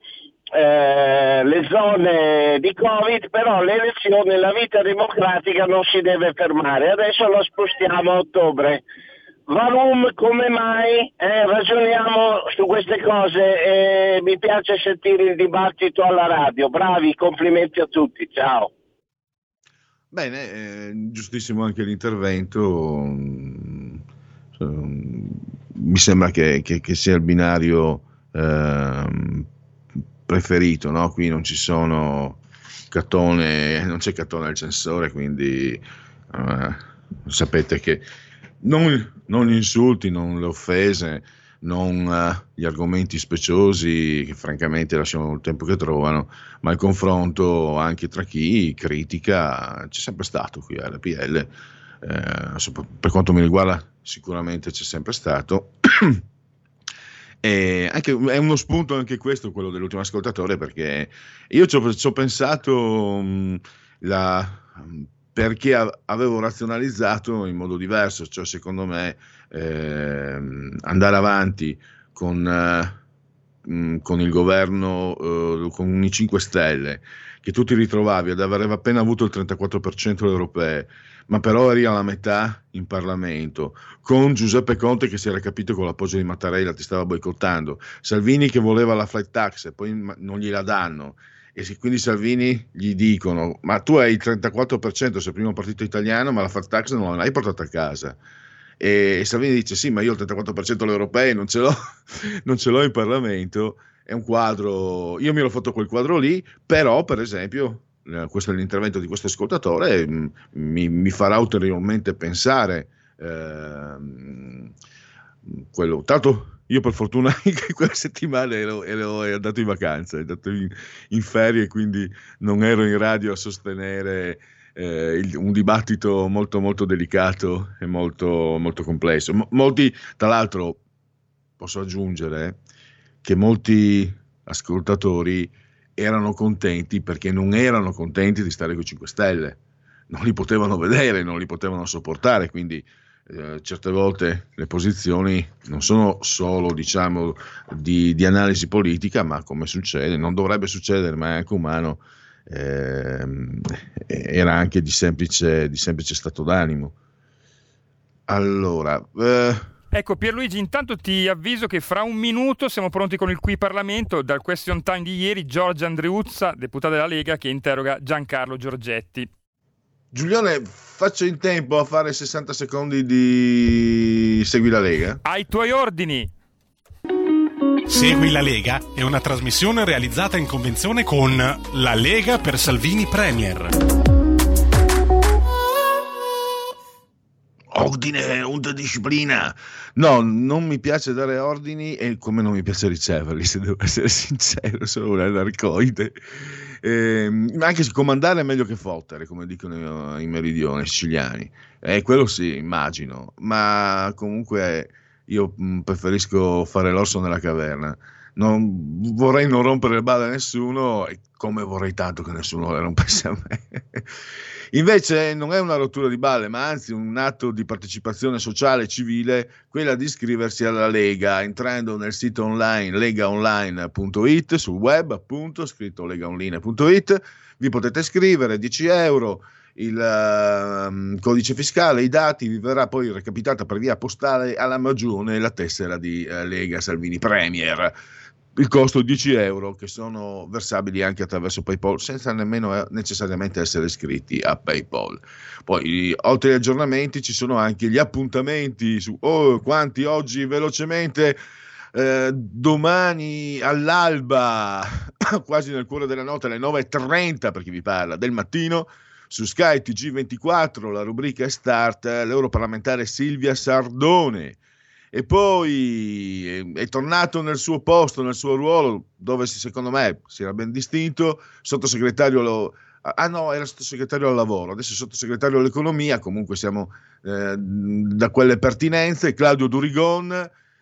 eh, le zone di Covid, però l'elezione, la vita democratica non si deve fermare. Adesso la spostiamo a ottobre. Varum, come mai? Eh, ragioniamo su queste cose e mi piace sentire il dibattito alla radio. Bravi, complimenti a tutti, ciao. Bene, eh, giustissimo anche l'intervento. Mm, mi sembra che, che, che sia il binario eh, preferito, no? Qui non ci sono Catone, non c'è Catone al censore, quindi eh, sapete che non, non, insulti, non le offese, non uh, gli argomenti speciosi che francamente lasciano il tempo che trovano, ma il confronto anche tra chi critica c'è sempre stato qui a RPL, eh, per quanto mi riguarda sicuramente c'è sempre stato. Anche, è uno spunto anche questo, quello dell'ultimo ascoltatore, perché io ci ho, pensato mh, la, perché avevo razionalizzato in modo diverso, cioè secondo me eh, andare avanti con, eh, con il governo, eh, con i 5 Stelle, che tu ti ritrovavi ad aver appena avuto il 34% delle europee, ma però eri alla metà in Parlamento, con Giuseppe Conte che si era capito con l'appoggio di Mattarella ti stava boicottando, Salvini che voleva la flight tax e poi non gliela danno, e quindi Salvini gli dicono ma tu hai il 34% sei il primo partito italiano ma la flight tax non l'hai portata a casa. E Salvini dice sì ma io il 34% delle europee non ce l'ho, non ce l'ho in Parlamento è un quadro, io mi ero fatto quel quadro lì però per esempio eh, questo è l'intervento di questo ascoltatore, mm, mi, mi farà ulteriormente pensare. Eh, quello. Tanto io per fortuna quella settimana ero, ero, andato in vacanza, ero andato in, in, ferie, quindi non ero in radio a sostenere eh, il, un dibattito molto molto delicato e molto, molto complesso. M- molti, tra l'altro, posso aggiungere che molti ascoltatori erano contenti perché non erano contenti di stare con i 5 Stelle, non li potevano vedere, non li potevano sopportare, quindi eh, certe volte le posizioni non sono solo diciamo di, di, analisi politica, ma come succede, non dovrebbe succedere, ma è anche umano, eh, era anche di semplice, di semplice stato d'animo. Allora, eh, Ecco Pierluigi, intanto ti avviso che fra un minuto siamo pronti con il qui Parlamento, dal question time di ieri Giorgia Andreuzza, deputata della Lega, che interroga Giancarlo Giorgetti. Giulione, faccio in tempo a fare 60 secondi di Segui la Lega? Ai tuoi ordini! Segui la Lega è una trasmissione realizzata in convenzione con La Lega per Salvini Premier. Ordine, unta disciplina. No, non mi piace dare ordini e come non mi piace riceverli, se devo essere sincero, sono un anarcoide. Eh, anche se comandare è meglio che fottere, come dicono i meridioni siciliani. Eh, quello sì, immagino, ma comunque io mm, preferisco fare l'orso nella caverna. Non, vorrei non rompere le balle a nessuno, come vorrei tanto che nessuno le rompesse a me. Invece non è una rottura di balle, ma anzi un atto di partecipazione sociale e civile, quella di iscriversi alla Lega, entrando nel sito online legaonline.it, sul web appunto, scritto legaonline.it, vi potete iscrivere, 10 euro, il uh, codice fiscale, i dati, vi verrà poi recapitata per via postale alla magione la tessera di uh, Lega Salvini Premier il costo 10 euro che sono versabili anche attraverso PayPal senza nemmeno eh, necessariamente essere iscritti a PayPal. Poi oltre agli aggiornamenti ci sono anche gli appuntamenti su oh, quanti oggi velocemente eh, domani all'alba, quasi nel cuore della notte alle 9.30 per chi vi parla del mattino su Sky TG24 la rubrica è Start l'europarlamentare Silvia Sardone e poi è, tornato nel suo posto, nel suo ruolo, dove secondo me si era ben distinto, sottosegretario lo, Ah no, era sottosegretario al lavoro, adesso è sottosegretario all'economia, comunque siamo eh, da quelle pertinenze. Claudio Durigon,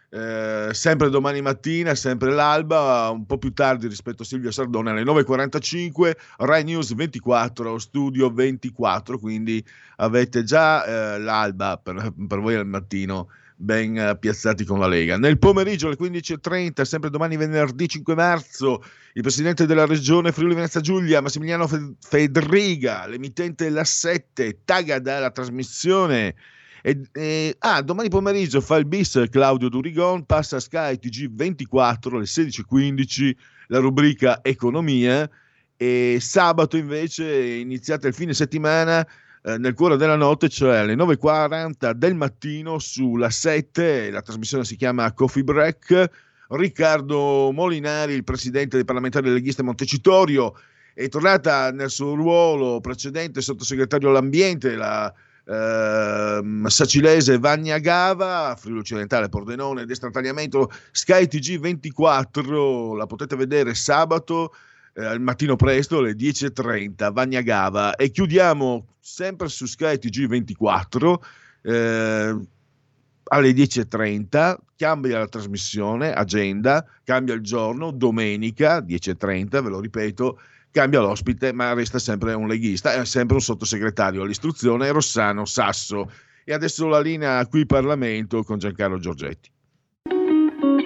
eh, sempre domani mattina, sempre l'alba, un po' più tardi rispetto a Silvia Sardone, alle 9.45, Rai News 24, Studio 24, quindi avete già eh, l'alba per, per voi al mattino ben eh, piazzati con la Lega. Nel pomeriggio alle 15.30, sempre domani venerdì 5 marzo, il presidente della regione Friuli Venezia Giulia, Massimiliano Fedriga, l'emittente La 7, Tagada, la trasmissione E, e, ah, domani pomeriggio fa il bis Claudio Durigon, passa a Sky TG24 alle 16.15 la rubrica Economia e sabato invece iniziate il fine settimana eh, nel cuore della notte, cioè alle 9.40 del mattino sulla 7, la trasmissione si chiama Coffee Break, Riccardo Molinari, il presidente dei parlamentari leghista Montecitorio, è tornata nel suo ruolo precedente sottosegretario all'ambiente, la eh, Sacilese Vagna Gava, Friuli Occidentale, Pordenone, Destra Tagliamento, Sky TG 24, la potete vedere sabato eh, mattino presto alle 10.30, Vagna Gava e chiudiamo sempre su Sky TG 24 eh, alle 10.30, cambia la trasmissione, agenda, cambia il giorno, domenica 10.30, ve lo ripeto, cambia l'ospite, ma resta sempre un leghista, è sempre un sottosegretario all'istruzione, Rossano Sasso. E adesso la linea qui Parlamento con Giancarlo Giorgetti.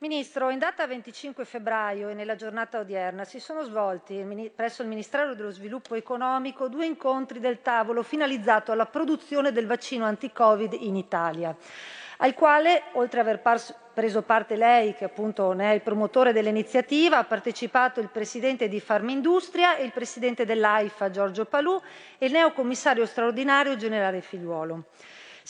Ministro, in data 25 febbraio e nella giornata odierna si sono svolti presso il Ministero dello Sviluppo Economico due incontri del tavolo finalizzato alla produzione del vaccino anti-Covid in Italia, al quale, oltre ad aver preso parte lei, che appunto ne è il promotore dell'iniziativa, ha partecipato il presidente di Farmindustria e il presidente dell'AIFA Giorgio Palù e il neocommissario straordinario generale Figliuolo.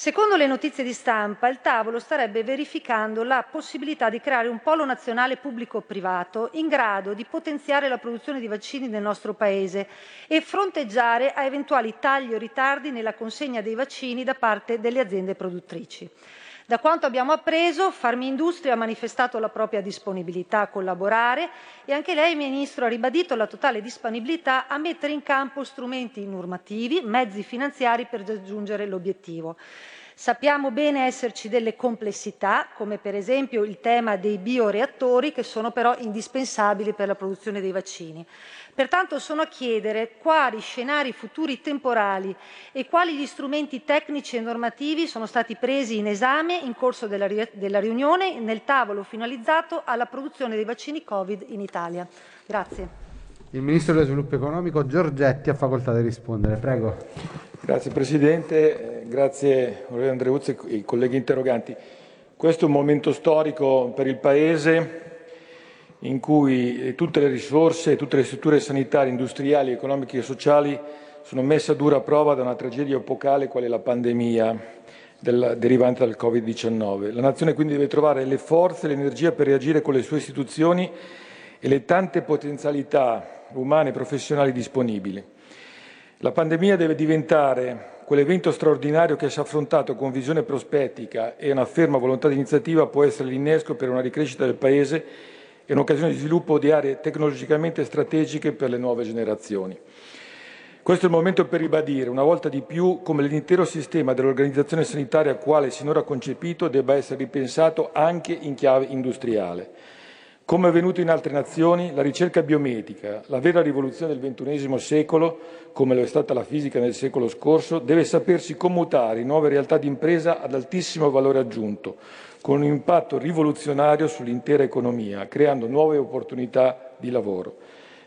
Secondo le notizie di stampa, il tavolo starebbe verificando la possibilità di creare un polo nazionale pubblico-privato in grado di potenziare la produzione di vaccini nel nostro Paese e fronteggiare a eventuali tagli o ritardi nella consegna dei vaccini da parte delle aziende produttrici. Da quanto abbiamo appreso, Farmindustria ha manifestato la propria disponibilità a collaborare e anche lei, Ministro, ha ribadito la totale disponibilità a mettere in campo strumenti normativi, mezzi finanziari per raggiungere l'obiettivo. Sappiamo bene esserci delle complessità, come per esempio il tema dei bioreattori, che sono però indispensabili per la produzione dei vaccini. Pertanto sono a chiedere quali scenari futuri temporali e quali gli strumenti tecnici e normativi sono stati presi in esame in corso della, della riunione nel tavolo finalizzato alla produzione dei vaccini Covid in Italia. Grazie. Il Ministro dello Sviluppo Economico Giorgetti ha facoltà di rispondere. Prego. Grazie Presidente, grazie onorevole Andreuzzi e i colleghi interroganti. Questo è un momento storico per il Paese in cui tutte le risorse, tutte le strutture sanitarie, industriali, economiche e sociali sono messe a dura prova da una tragedia epocale quale la pandemia del, derivante dal Covid-19. La Nazione quindi deve trovare le forze e l'energia per reagire con le sue istituzioni e le tante potenzialità umane e professionali disponibili. La pandemia deve diventare quell'evento straordinario che se affrontato con visione prospettica e una ferma volontà di iniziativa può essere l'innesco per una ricrescita del Paese e un'occasione di sviluppo di aree tecnologicamente strategiche per le nuove generazioni. Questo è il momento per ribadire una volta di più come l'intero sistema dell'organizzazione sanitaria quale sinora concepito debba essere ripensato anche in chiave industriale. Come è avvenuto in altre nazioni, la ricerca biomedica, la vera rivoluzione del XXI secolo, come lo è stata la fisica nel secolo scorso, deve sapersi commutare in nuove realtà di impresa ad altissimo valore aggiunto, con un impatto rivoluzionario sull'intera economia, creando nuove opportunità di lavoro.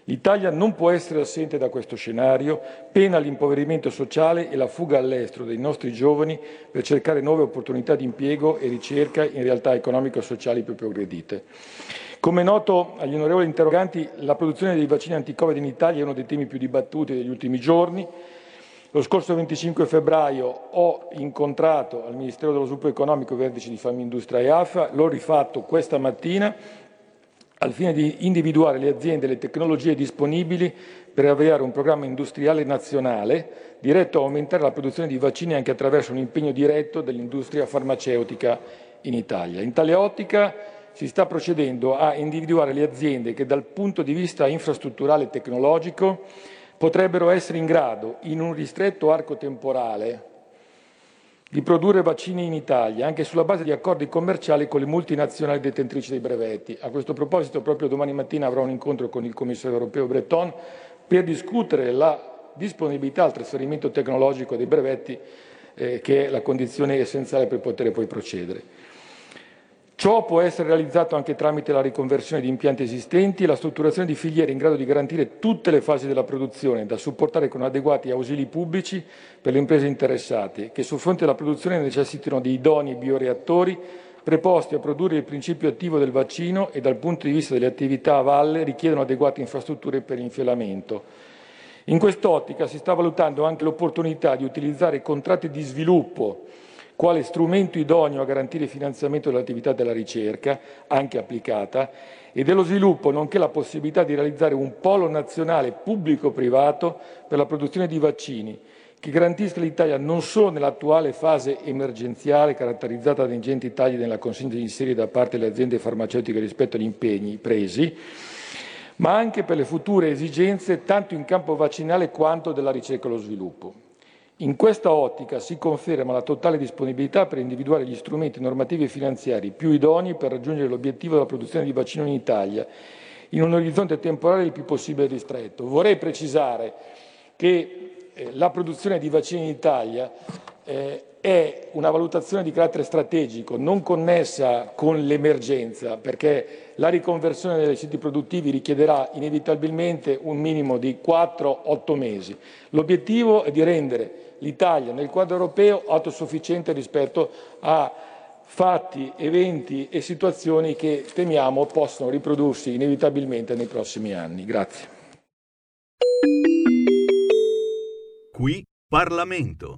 L'Italia non può essere assente da questo scenario, pena l'impoverimento sociale e la fuga all'estero dei nostri giovani per cercare nuove opportunità di impiego e ricerca in realtà economico-sociali più progredite. Come è noto agli onorevoli interroganti, la produzione dei vaccini anti-Covid in Italia è uno dei temi più dibattuti degli ultimi giorni. Lo scorso 25 febbraio ho incontrato al Ministero dello Sviluppo Economico i vertici di Famindustria e AFA, l'ho rifatto questa mattina al fine di individuare le aziende e le tecnologie disponibili per avviare un programma industriale nazionale diretto a aumentare la produzione di vaccini anche attraverso un impegno diretto dell'industria farmaceutica in Italia. In tale ottica si sta procedendo a individuare le aziende che dal punto di vista infrastrutturale e tecnologico potrebbero essere in grado, in un ristretto arco temporale, di produrre vaccini in Italia, anche sulla base di accordi commerciali con le multinazionali detentrici dei brevetti. A questo proposito, proprio domani mattina avrò un incontro con il commissario europeo Breton per discutere la disponibilità al trasferimento tecnologico dei brevetti, eh, che è la condizione essenziale per poter poi procedere. Ciò può essere realizzato anche tramite la riconversione di impianti esistenti e la strutturazione di filiere in grado di garantire tutte le fasi della produzione, da supportare con adeguati ausili pubblici per le imprese interessate, che sul fronte della produzione necessitano di idonei bioreattori preposti a produrre il principio attivo del vaccino e dal punto di vista delle attività a valle richiedono adeguate infrastrutture per l'infielamento. In quest'ottica si sta valutando anche l'opportunità di utilizzare contratti di sviluppo quale strumento idoneo a garantire il finanziamento dell'attività della ricerca, anche applicata, e dello sviluppo, nonché la possibilità di realizzare un polo nazionale pubblico-privato per la produzione di vaccini, che garantisca l'Italia non solo nell'attuale fase emergenziale caratterizzata da ingenti tagli nella consegna di serie da parte delle aziende farmaceutiche rispetto agli impegni presi, ma anche per le future esigenze tanto in campo vaccinale quanto della ricerca e lo sviluppo. In questa ottica si conferma la totale disponibilità per individuare gli strumenti normativi e finanziari più idonei per raggiungere l'obiettivo della produzione di vaccino in Italia in un orizzonte temporale il più possibile ristretto. Vorrei precisare che eh, la produzione di vaccini in Italia eh, è una valutazione di carattere strategico, non connessa con l'emergenza, perché la riconversione dei siti produttivi richiederà inevitabilmente un minimo di 4-8 mesi. L'obiettivo è di rendere l'Italia nel quadro europeo autosufficiente rispetto a fatti, eventi e situazioni che temiamo possano riprodursi inevitabilmente nei prossimi anni. Grazie. Qui Parlamento.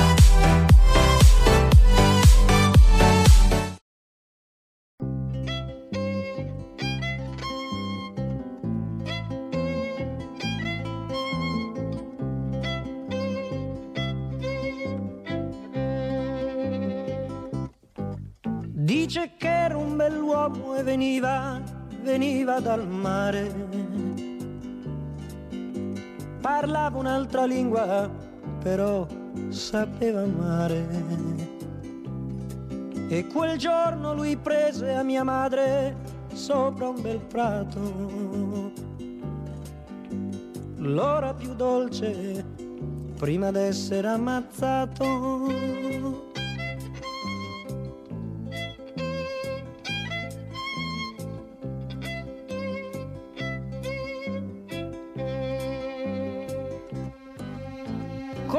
Veniva, veniva dal mare. Parlava un'altra lingua, però sapeva amare. E quel giorno lui prese a mia madre sopra un bel prato. L'ora più dolce prima d'essere ammazzato.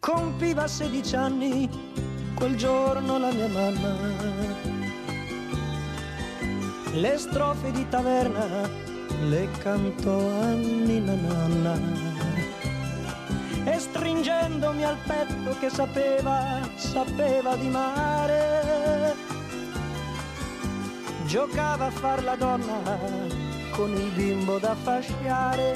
Compiva 16 anni quel giorno la mia mamma. Le strofe di taverna le cantò a Nina Nanna. E stringendomi al petto che sapeva, sapeva di mare, giocava a far la donna con il bimbo da fasciare.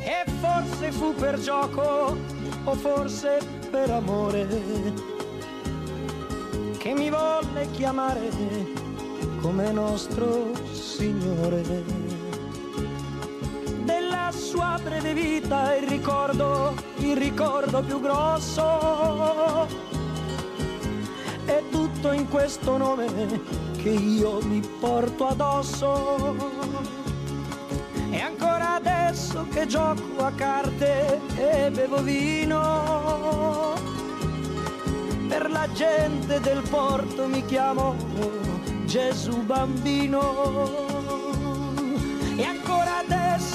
E forse fu per gioco o forse per amore che mi volle chiamare come nostro Signore. Breve vita il ricordo, il ricordo più grosso è tutto in questo nome che io mi porto addosso. E ancora adesso che gioco a carte e bevo vino, per la gente del porto mi chiamo Gesù bambino.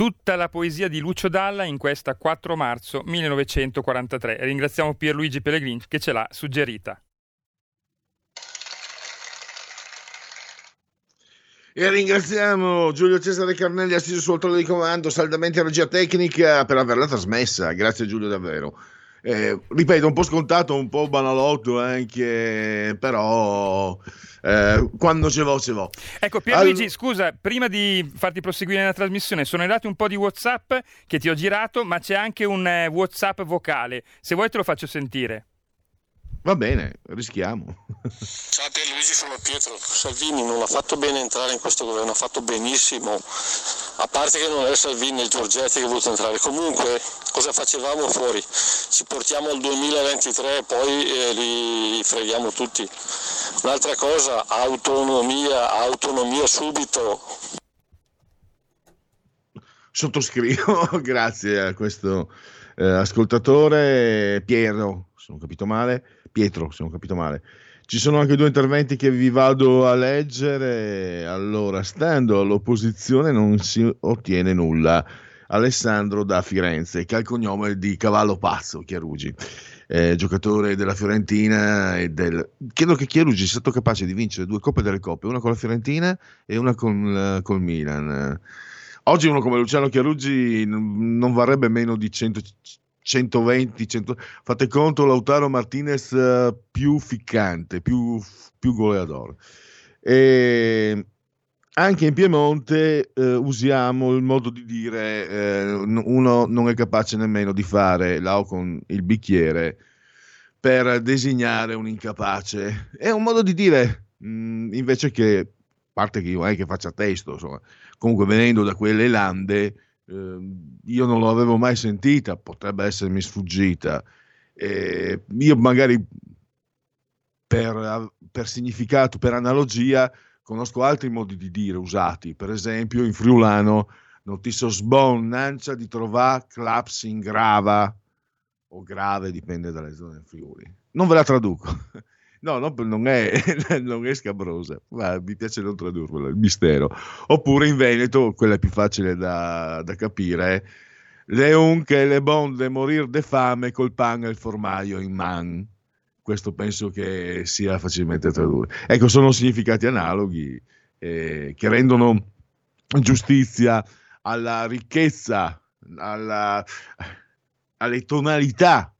Tutta la poesia di Lucio Dalla in questa 4 marzo 1943. Ringraziamo Pierluigi Pellegrini che ce l'ha suggerita. E ringraziamo Giulio Cesare Carnelli assiso sul trono di comando, saldamente a regia tecnica per averla trasmessa. Grazie Giulio davvero. Eh, ripeto, un po' scontato, un po' banalotto anche, però eh, quando ce l'ho, ce l'ho. Ecco, Pierluigi, All- scusa, prima di farti proseguire nella trasmissione, sono arrivati un po' di WhatsApp che ti ho girato, ma c'è anche un eh, WhatsApp vocale. Se vuoi te lo faccio sentire. Va bene, rischiamo. Ciao Pierluigi, sono Pietro. Salvini non l'ha fatto bene entrare in questo governo, ha fatto benissimo. A parte che non è Salvini, è Giorgetti che ha voluto entrare. Comunque, cosa facevamo fuori? Ci portiamo al 2023 e poi eh, li freghiamo tutti. Un'altra cosa, autonomia, autonomia subito. Sottoscrivo, grazie a questo eh, ascoltatore Piero, se non ho capito male, Pietro, se non ho capito male. Ci sono anche due interventi che vi vado a leggere. Allora, stando all'opposizione non si ottiene nulla. Alessandro da Firenze, che ha il cognome di Cavallo Pazzo, Chiarugi, eh, giocatore della Fiorentina e del... Credo che Chiarugi sia stato capace di vincere due coppe delle coppe, una con la Fiorentina e una con eh, col Milan. Oggi uno come Luciano Chiaruggi n- non varrebbe meno di 100, 120, 100... fate conto Lautaro Martinez eh, più ficcante, più, più goleador. E anche in Piemonte eh, usiamo il modo di dire eh, uno non è capace nemmeno di fare là con il bicchiere per designare un incapace. È un modo di dire mh, invece che, a parte che io non è che faccia testo, insomma, comunque venendo da quelle lande, io non l'avevo mai sentita, potrebbe essermi sfuggita. Eh, io magari per, per significato, per analogia, conosco altri modi di dire usati, per esempio in friulano non ti so sbonnancia di trovare claps in grava o grave, dipende dalle zone del Friuli. Non ve la traduco. No, no non, è, non è scabrosa, ma mi piace non tradurvela, il mistero. Oppure in Veneto, quella è più facile da, da capire, le unche e le bonde morir de fame col pan e il formaio in man. Questo penso che sia facilmente tradurre. Ecco, sono significati analoghi eh, che rendono giustizia alla ricchezza, alla, alle tonalità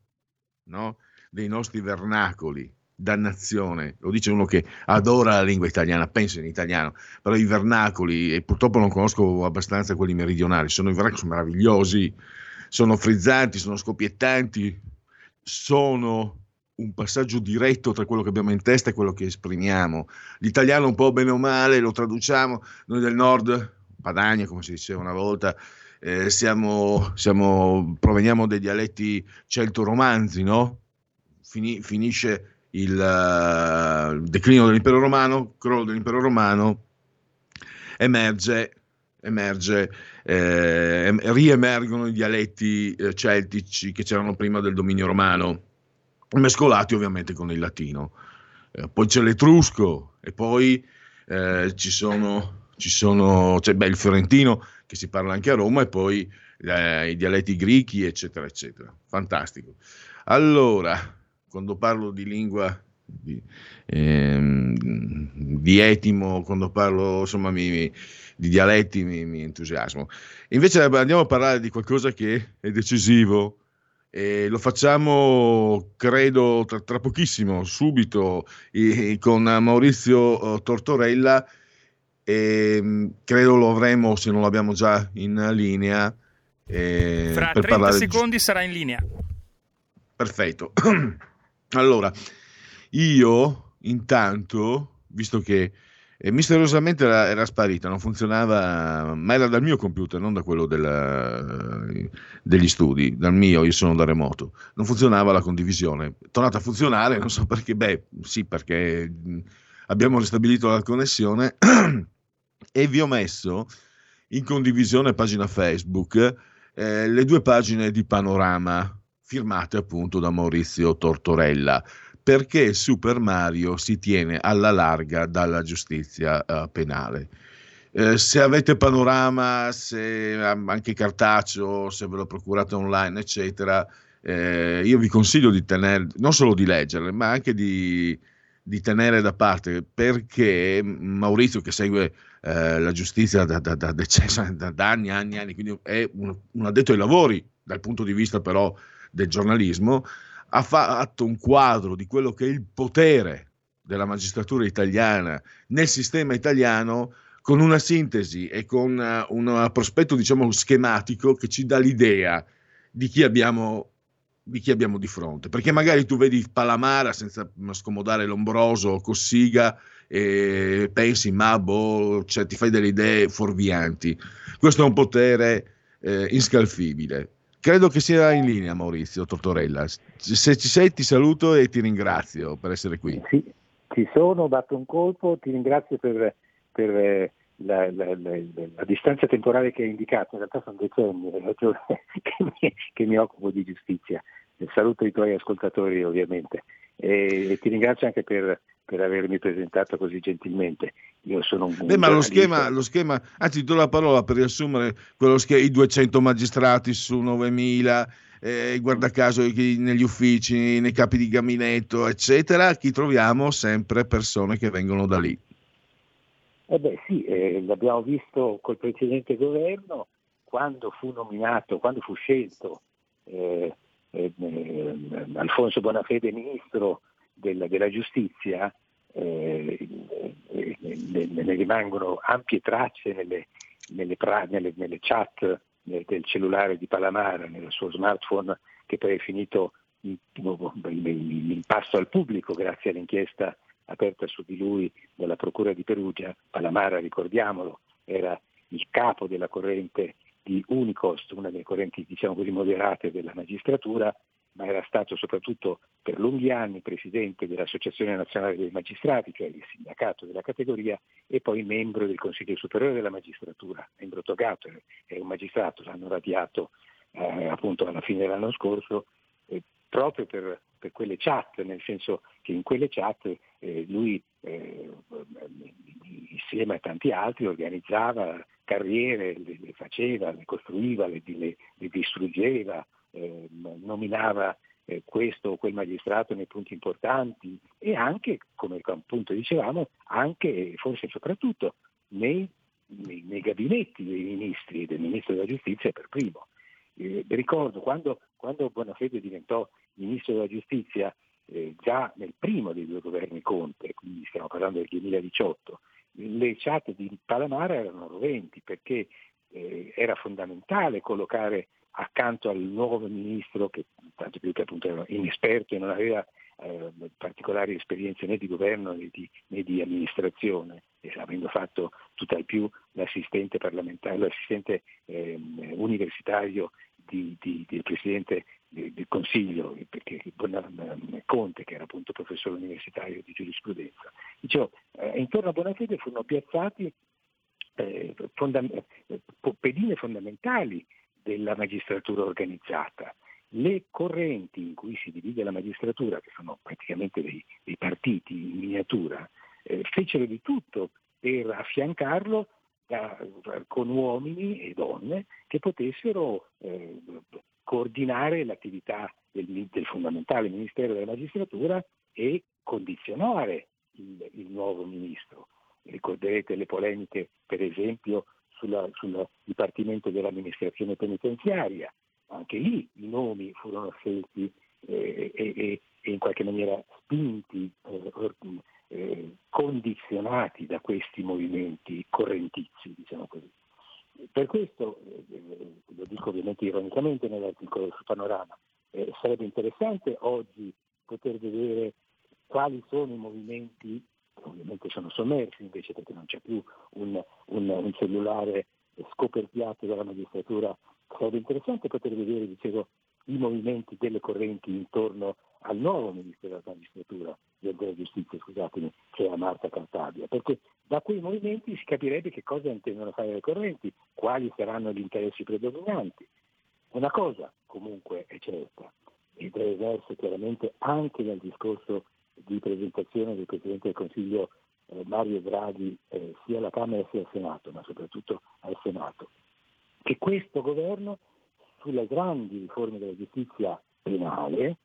no? dei nostri vernacoli dannazione, lo dice uno che adora la lingua italiana, pensa in italiano, però i vernacoli, e purtroppo non conosco abbastanza quelli meridionali, sono i vernacoli meravigliosi, sono frizzanti, sono scoppiettanti, sono un passaggio diretto tra quello che abbiamo in testa e quello che esprimiamo. L'italiano un po' bene o male lo traduciamo, noi del nord, Padania come si diceva una volta, eh, siamo, siamo, proveniamo dai dialetti celto-romanzi, no? Fini, finisce il uh, declino dell'impero romano, crollo dell'impero romano, emerge, emerge eh, riemergono i dialetti eh, celtici che c'erano prima del dominio romano, mescolati ovviamente con il latino. Eh, poi c'è l'etrusco e poi eh, ci sono, ci sono c'è beh, il fiorentino che si parla anche a Roma e poi eh, i dialetti greci, eccetera, eccetera. Fantastico. Allora, quando parlo di lingua di, ehm, di etimo, quando parlo insomma mi, mi, di dialetti mi, mi entusiasmo. Invece andiamo a parlare di qualcosa che è decisivo e lo facciamo credo tra, tra pochissimo, subito, e, con Maurizio eh, Tortorella e credo lo avremo se non l'abbiamo già in linea. Eh, Fra 30 secondi di... sarà in linea. Perfetto. allora, io intanto, visto che eh, misteriosamente era, era, sparita, non funzionava, ma era dal mio computer, non da quello della, degli studi, dal mio, io sono da remoto, non funzionava la condivisione. Tornata a funzionare, non so perché, beh, sì, perché abbiamo ristabilito la connessione e vi ho messo in condivisione pagina Facebook eh, le due pagine di panorama firmate appunto da Maurizio Tortorella perché Super Mario si tiene alla larga dalla giustizia uh, penale. Eh, se avete panorama, se anche cartaceo, se ve lo procurate online, eccetera, eh, io vi consiglio di tenere, non solo di leggerle, ma anche di, di tenere da parte, perché Maurizio, che segue eh, la giustizia da, da, da, da, anni e anni, anni, quindi è un, un addetto ai lavori dal punto di vista però del giornalismo, ha fatto un quadro di quello che è il potere della magistratura italiana nel sistema italiano con una sintesi e con uh, un prospetto diciamo schematico che ci dà l'idea di chi abbiamo di chi abbiamo di fronte. Perché magari tu vedi Palamara senza scomodare Lombroso o Cossiga e pensi ma boh, cioè, ti fai delle idee fuorvianti questo è un potere eh, inscalfibile Credo che sia in linea Maurizio Tortorella. Se ci sei ti saluto e ti ringrazio per essere qui. Sì, ci sono, batto un colpo, ti ringrazio per, per eh, la, la, la, la, distanza temporale che hai indicato. In realtà sono decenni che mi, che mi occupo di giustizia. Saluto i tuoi ascoltatori ovviamente e, e ti ringrazio anche per, per avermi presentato così gentilmente. Io sono un, Beh, ma lo schema, lo schema, anzi, do la parola per riassumere quello schema, i 200 magistrati su 9000, eh, guarda caso negli uffici, nei capi di gabinetto, eccetera, chi troviamo sempre persone che vengono da lì. Eh beh sì, eh, l'abbiamo visto col precedente governo, quando fu nominato, quando fu scelto eh, eh, Alfonso Bonafede ministro della, della giustizia, eh, eh, ne, rimangono ampie tracce nelle, nelle, pra, nelle, nelle chat del cellulare di Palamara, nel suo smartphone che poi è finito in, in pasto al pubblico grazie all'inchiesta aperta su di lui dalla Procura di Perugia. Palamara, ricordiamolo, era il capo della corrente di Unicost, una delle correnti diciamo così moderate della magistratura, ma era stato soprattutto per lunghi anni presidente dell'Associazione Nazionale dei Magistrati, cioè il sindacato della categoria, e poi membro del Consiglio Superiore della Magistratura, membro togato, è un magistrato, l'hanno radiato eh, appunto alla fine dell'anno scorso, eh, proprio per, per, quelle chat, nel senso che in quelle chat eh, lui eh, insieme a tanti altri organizzava carriere, le, le faceva, le costruiva, le, le, le distruggeva, eh, nominava eh, questo o quel magistrato nei punti importanti e anche, come appunto dicevamo, anche forse soprattutto nei, nei, nei gabinetti dei ministri e del ministro della giustizia per primo. Eh, ricordo quando, quando Bonafede diventò ministro della giustizia eh, già nel primo dei due governi Conte, quindi stiamo parlando del 2018, le chat di Palamara erano roventi perché eh, era fondamentale collocare accanto al nuovo ministro che tanto più che appunto era inesperto e non aveva eh, particolari esperienze né di governo né di, né di amministrazione, avendo fatto tutt'al più l'assistente parlamentare, l'assistente eh, universitario di, di, del Presidente del Consiglio, perché Conte, che era appunto professore universitario di giurisprudenza. Dicevo, eh, intorno a Bonafede furono piazzati eh, fonda- eh, pedine fondamentali della magistratura organizzata. Le correnti in cui si divide la magistratura, che sono praticamente dei, dei partiti in miniatura, eh, fecero di tutto per affiancarlo con uomini e donne che potessero eh, coordinare l'attività del, del, fondamentale Ministero della Magistratura e condizionare il, il nuovo ministro. Ricorderete le polemiche, per esempio, sul Dipartimento dell'amministrazione penitenziaria. Anche lì i nomi furono scelti eh, e, e, in qualche maniera spinti, eh, eh, condizionati da questi movimenti correntizi, diciamo così. Per questo, eh, lo dico ovviamente ironicamente nell'articolo su Panorama, eh, sarebbe interessante oggi poter vedere quali sono i movimenti ovviamente sono sommersi invece perché non c'è più un, un, un cellulare scoperchiato dalla magistratura. Sarebbe interessante poter vedere, dicevo, i movimenti delle correnti intorno al nuovo Ministero della Magistratura, della Giustizia, scusatemi, cioè a Marta Cartabia, perché da quei movimenti si capirebbe che cosa intendono fare le correnti, quali saranno gli interessi predominanti. Una cosa comunque è certa, ed è emerso chiaramente anche nel discorso di presentazione del Presidente del Consiglio eh, Mario Draghi eh, sia alla Camera sia al Senato, ma soprattutto al Senato, che questo governo sulle grandi riforme della giustizia penale,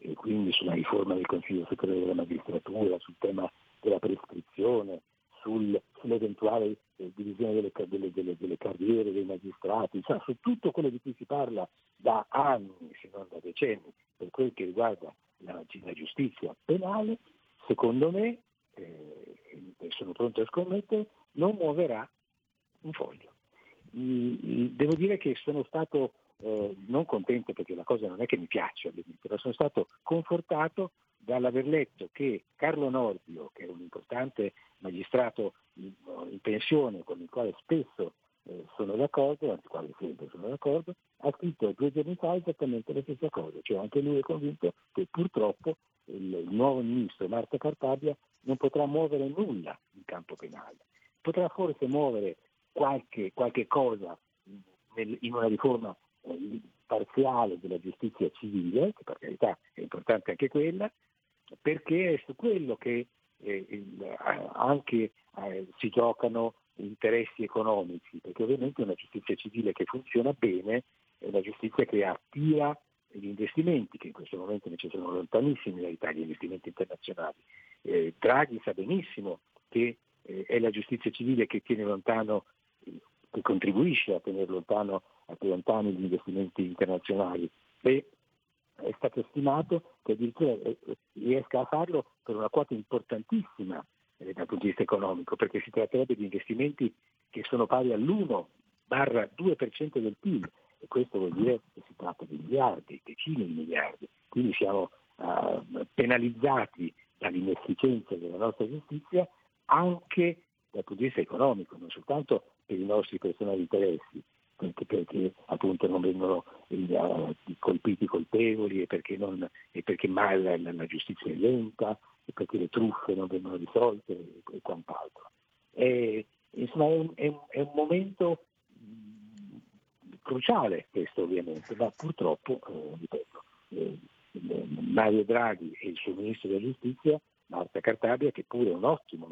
e quindi sulla riforma del Consiglio Superiore della Magistratura, sul tema della prescrizione, sul, sull'eventuale eh, divisione delle, delle, delle, delle, carriere dei magistrati, insomma, su tutto quello di cui si parla da anni, se non da decenni, per quel che riguarda la, la giustizia penale, secondo me, eh, sono pronto a scommettere, non muoverà un foglio. Devo dire che sono stato eh, non contento perché la cosa non è che mi piaccia, però sono stato confortato dall'aver letto che Carlo Nordio, che è un importante magistrato in, in pensione con il quale spesso eh, sono d'accordo, anzi quasi sempre sono d'accordo, ha scritto due giorni fa esattamente la stessa cosa, cioè anche lui è convinto che purtroppo il, il nuovo ministro Marta Cartabia non potrà muovere nulla in campo penale, potrà forse muovere qualche, qualche cosa nel, in una riforma parziale della giustizia civile, che per carità è importante anche quella, perché è su quello che eh, il, anche eh, si giocano interessi economici, perché ovviamente una giustizia civile che funziona bene è una giustizia che attira gli investimenti, che in questo momento invece sono lontanissimi dall'Italia, gli investimenti internazionali. Eh, Draghi sa benissimo che eh, è la giustizia civile che tiene lontano, che contribuisce a tenere lontano, lontani gli investimenti internazionali. E è stato stimato che addirittura eh, riesca a farlo per una quota importantissima eh, dal punto di vista economico, perché si tratterebbe di investimenti che sono pari all'1-2% del PIL e questo vuol dire che si tratta di miliardi, decine di miliardi, quindi siamo uh, penalizzati dall'inefficienza della nostra giustizia anche dal punto di vista economico, non soltanto per i nostri personali interessi, perché, perché appunto non vengono uh, colpiti i colpevoli e perché, non, e perché mai la, la, giustizia è lenta e perché le truffe non vengono risolte e, quant'altro. E, insomma è un, è, è un, momento cruciale questo ovviamente, ma purtroppo, eh, ripeto, eh, Mario Draghi e il suo ministro della giustizia, Marta Cartabia, che pure è un ottimo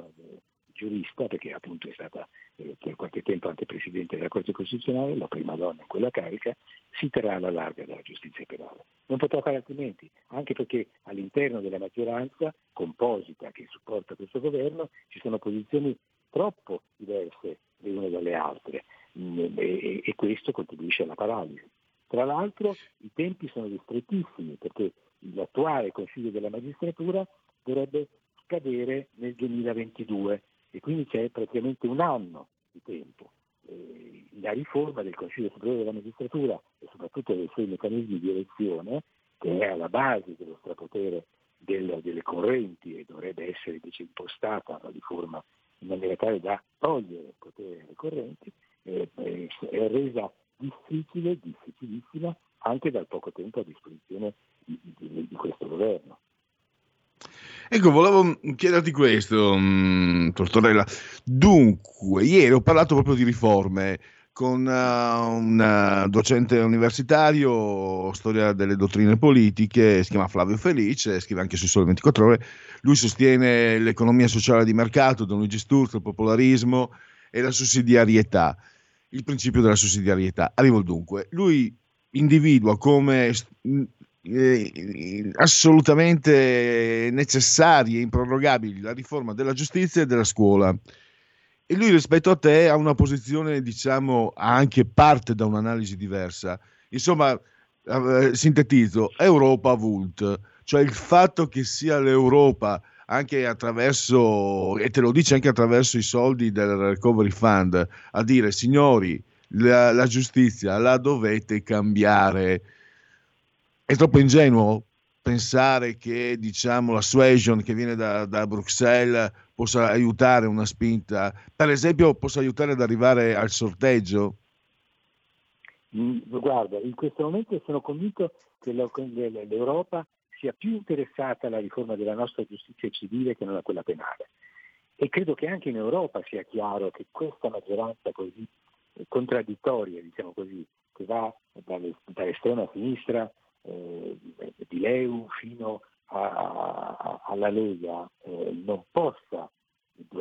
giurista, perché appunto è stata eh, per qualche tempo anche Presidente della Corte Costituzionale, la prima donna in quella carica, si terrà alla larga della giustizia penale. Non potrà fare altrimenti, anche perché all'interno della maggioranza composita che supporta questo governo ci sono posizioni troppo diverse le une dalle altre mm, e, e questo contribuisce alla paralisi. Tra l'altro i tempi sono ristrettissimi perché l'attuale Consiglio della Magistratura dovrebbe scadere nel 2022 e quindi c'è praticamente un anno di tempo. Eh, la riforma del Consiglio Superiore della Magistratura e soprattutto dei suoi meccanismi di elezione, che è alla base dello strapotere del, delle correnti e dovrebbe essere invece impostata la riforma in maniera tale da togliere il potere alle correnti, eh, è resa difficile, difficilissima anche dal poco tempo a disposizione di, di, di questo governo. Ecco, volevo chiederti questo, mh, mm, Tortorella. Dunque, ieri ho parlato proprio di riforme. con uh, un uh, docente universitario, storia delle dottrine politiche, si chiama Flavio Felice, scrive anche su Sole 24 Ore. Lui sostiene l'economia sociale di mercato, Don Luigi Sturzo, il popolarismo e la sussidiarietà, il principio della sussidiarietà. Arrivo dunque. Lui individua come eh, assolutamente necessarie improrogabili la riforma della giustizia e della scuola e lui rispetto a te ha una posizione, diciamo, anche parte da un'analisi diversa. Insomma, eh, sintetizzo, Europa Vult, cioè il fatto che sia l'Europa anche attraverso, e te lo dice anche attraverso i soldi del Recovery Fund, a dire signori, la, la giustizia la dovete cambiare. È troppo ingenuo pensare che diciamo, la suasion che viene da, da, Bruxelles possa aiutare una spinta, per esempio possa aiutare ad arrivare al sorteggio? Mm, guarda, in questo momento sono convinto che l'Europa sia più interessata alla riforma della nostra giustizia civile che non a quella penale. E credo che anche in Europa sia chiaro che questa maggioranza così contraddittoria, diciamo così, che va dall'estrema sinistra eh, di Leu fino a, a, alla Lega eh, non possa,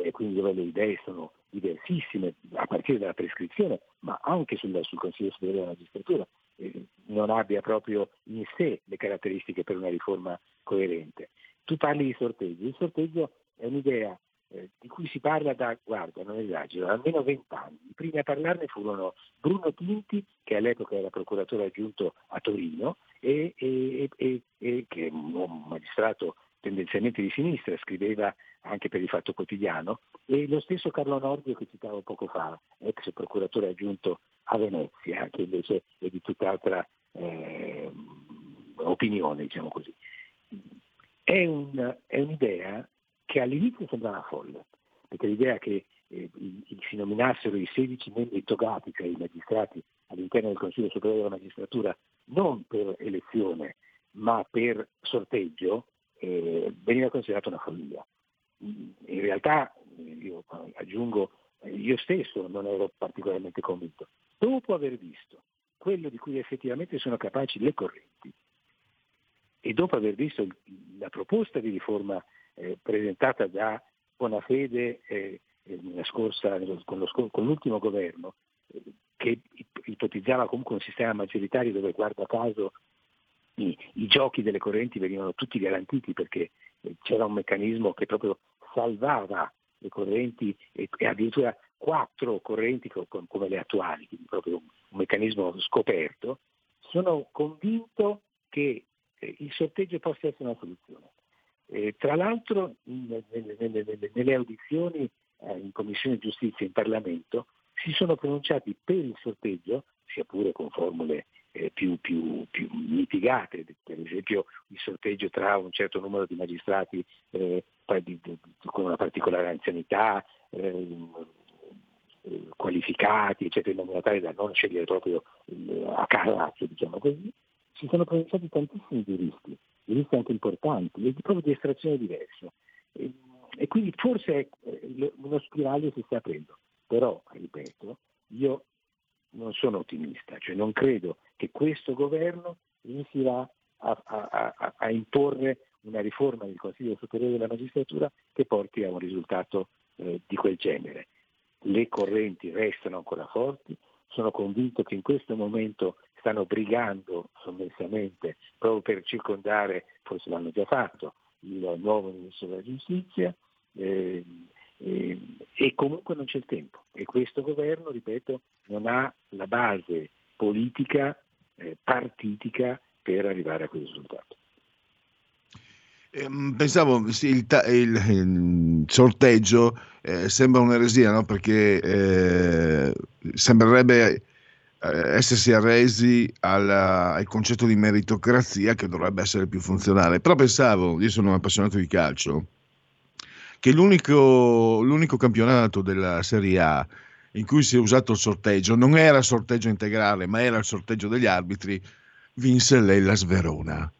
e quindi dove le idee sono diversissime a partire dalla prescrizione, ma anche sul, sul Consiglio Superiore della Magistratura, eh, non abbia proprio in sé le caratteristiche per una riforma coerente. Tu parli di sorteggio, il sorteggio è un'idea eh, di cui si parla da, guarda, non esagero, almeno vent'anni. I primi a parlarne furono Bruno Tinti, che all'epoca era procuratore aggiunto a Torino, e, e, e, e che è un magistrato tendenzialmente di sinistra, scriveva anche per il Fatto Quotidiano, e lo stesso Carlo Nordio che citavo poco fa, ex procuratore aggiunto a Venezia, che invece è di tutt'altra eh, opinione, diciamo così. È, un, è un'idea che all'inizio sembrava folle, perché l'idea che eh, si nominassero i 16 membri togati, cioè i magistrati all'interno del Consiglio Superiore della Magistratura, non per elezione, ma per sorteggio, eh, veniva considerata una follia. In realtà, io aggiungo, io stesso non ero particolarmente convinto. Dopo aver visto quello di cui effettivamente sono capaci le correnti e dopo aver visto la proposta di riforma eh, presentata da Bonafede eh, scorsa, con, lo, con, l'ultimo governo, eh, che ipotizzava comunque un sistema maggioritario dove, guarda caso, i, i, giochi delle correnti venivano tutti garantiti perché eh, c'era un meccanismo che proprio salvava le correnti e, e addirittura quattro correnti come le attuali, quindi proprio un meccanismo scoperto, sono convinto che eh, il sorteggio possa essere una soluzione. Eh, tra l'altro nelle, nelle, nelle audizioni eh, in Commissione Giustizia in Parlamento si sono pronunciati per il sorteggio, sia pure con formule eh, più, più, più, mitigate, per esempio il sorteggio tra un certo numero di magistrati eh, con una particolare anzianità, ehm, eh, qualificati, eccetera, in maniera tale da non scegliere proprio eh, a carazzo, diciamo così, si sono pronunciati tantissimi giuristi giuristi anche importanti, proprio di estrazione diversa. E, e quindi forse eh, uno spiraglio si sta aprendo, però, ripeto, io non sono ottimista, cioè non credo che questo governo riuscirà a, a, a, a, imporre una riforma del Consiglio Superiore della Magistratura che porti a un risultato eh, di quel genere. Le correnti restano ancora forti, sono convinto che in questo momento stanno brigando sommessamente proprio per circondare, forse l'hanno già fatto, il nuovo ministro della giustizia eh, eh, e comunque non c'è il tempo e questo governo, ripeto, non ha la base politica, eh, partitica per arrivare a quel risultato. Ehm, pensavo il, il, il, sorteggio eh, sembra un'eresia, no? perché eh, sembrerebbe essersi arresi alla, al concetto di meritocrazia che dovrebbe essere più funzionale. Però pensavo, io sono un appassionato di calcio, che l'unico, l'unico campionato della Serie A in cui si è usato il sorteggio non era il sorteggio integrale, ma era il sorteggio degli arbitri, vinse l'Ellas Verona.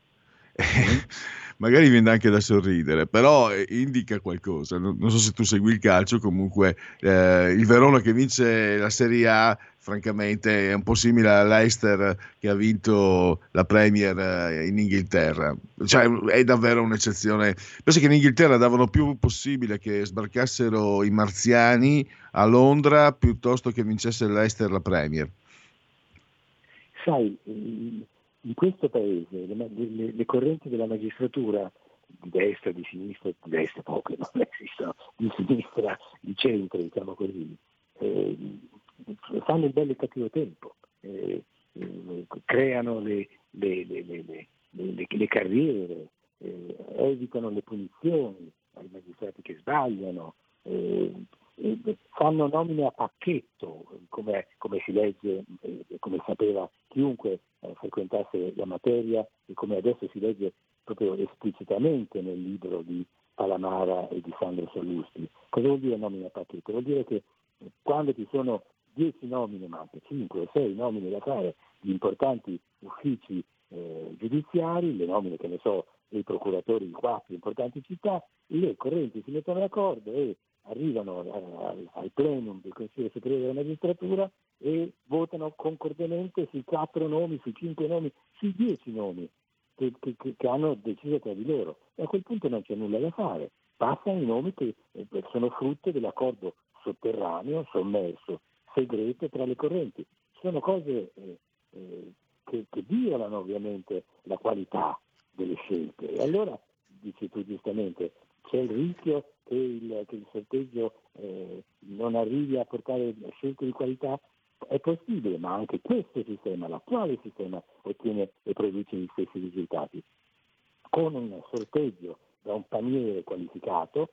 magari viene anche da sorridere, però eh, indica qualcosa. Non, non, so se tu segui il calcio, comunque eh, il Verona che vince la Serie A francamente è un po' simile all'Eister che ha vinto la Premier eh, in Inghilterra. Cioè, è davvero un'eccezione. Penso che in Inghilterra davano più possibile che sbarcassero i marziani a Londra piuttosto che vincesse l'Eister la Premier. Sai, in questo paese le, le, le correnti della magistratura di destra, di sinistra, di destra poche, non esistono, di sinistra, di centro, diciamo così, eh, fanno il bello e il cattivo tempo, eh, eh, creano le, le, le, le carriere, eh, evitano le punizioni ai magistrati che sbagliano, eh, fanno nomine a pacchetto, come, come si legge, eh, come sapeva chiunque eh, frequentasse la materia e come adesso si legge proprio esplicitamente nel libro di Palamara e di Sandro Sallusti. Cosa vuol dire nomine a pacchetto? Vuol dire che quando ci sono 10 nomine, ma anche 5 o 6 nomine da fare di importanti uffici eh, giudiziari, le nomine che ne so dei procuratori di quattro importanti città, le correnti si mettono d'accordo e arrivano al, plenum del Consiglio Superiore della Magistratura e votano concordemente sui quattro nomi, sui cinque nomi, sui dieci nomi che, che, che, hanno deciso tra di loro. E a quel punto non c'è nulla da fare. Passano i nomi che eh, sono frutto dell'accordo sotterraneo, sommerso, segreto tra le correnti. Sono cose eh, eh, che, che violano ovviamente la qualità delle scelte. E allora, dici tu giustamente, c'è il rischio che il, che il sorteggio eh, non arrivi a portare scelte di qualità? È possibile, ma anche questo sistema, l'attuale sistema, ottiene e produce gli stessi risultati. Con un sorteggio da un paniere qualificato,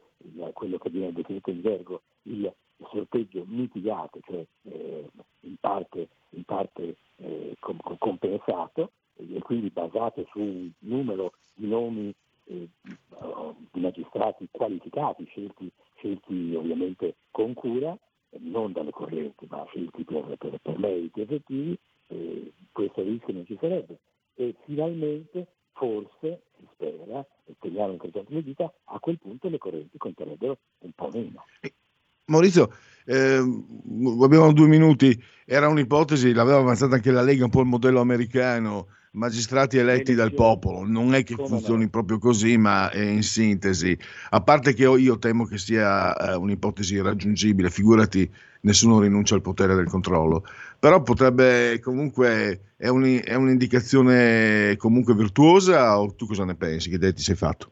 quello che viene definito in gergo il sorteggio mitigato, cioè eh, in parte, in parte eh, compensato e quindi basato su un numero di nomi eh, di magistrati qualificati, scelti, scelti, ovviamente con cura, non dalle correnti, ma scelti per, per, per meriti effettivi, eh, questo rischio non ci sarebbe. E finalmente, forse, si spera, e teniamo in crescente medita, a quel punto le correnti conterebbero un po' meno. Maurizio, eh, abbiamo due minuti, era un'ipotesi, l'aveva avanzata anche la Lega, un po' il modello americano, magistrati eletti dal popolo, non è che funzioni proprio così, ma in sintesi, a parte che io temo che sia eh, un'ipotesi irraggiungibile, figurati, nessuno rinuncia al potere del controllo, però potrebbe comunque, è, un, è un'indicazione comunque virtuosa o tu cosa ne pensi, che idea ti sei fatto?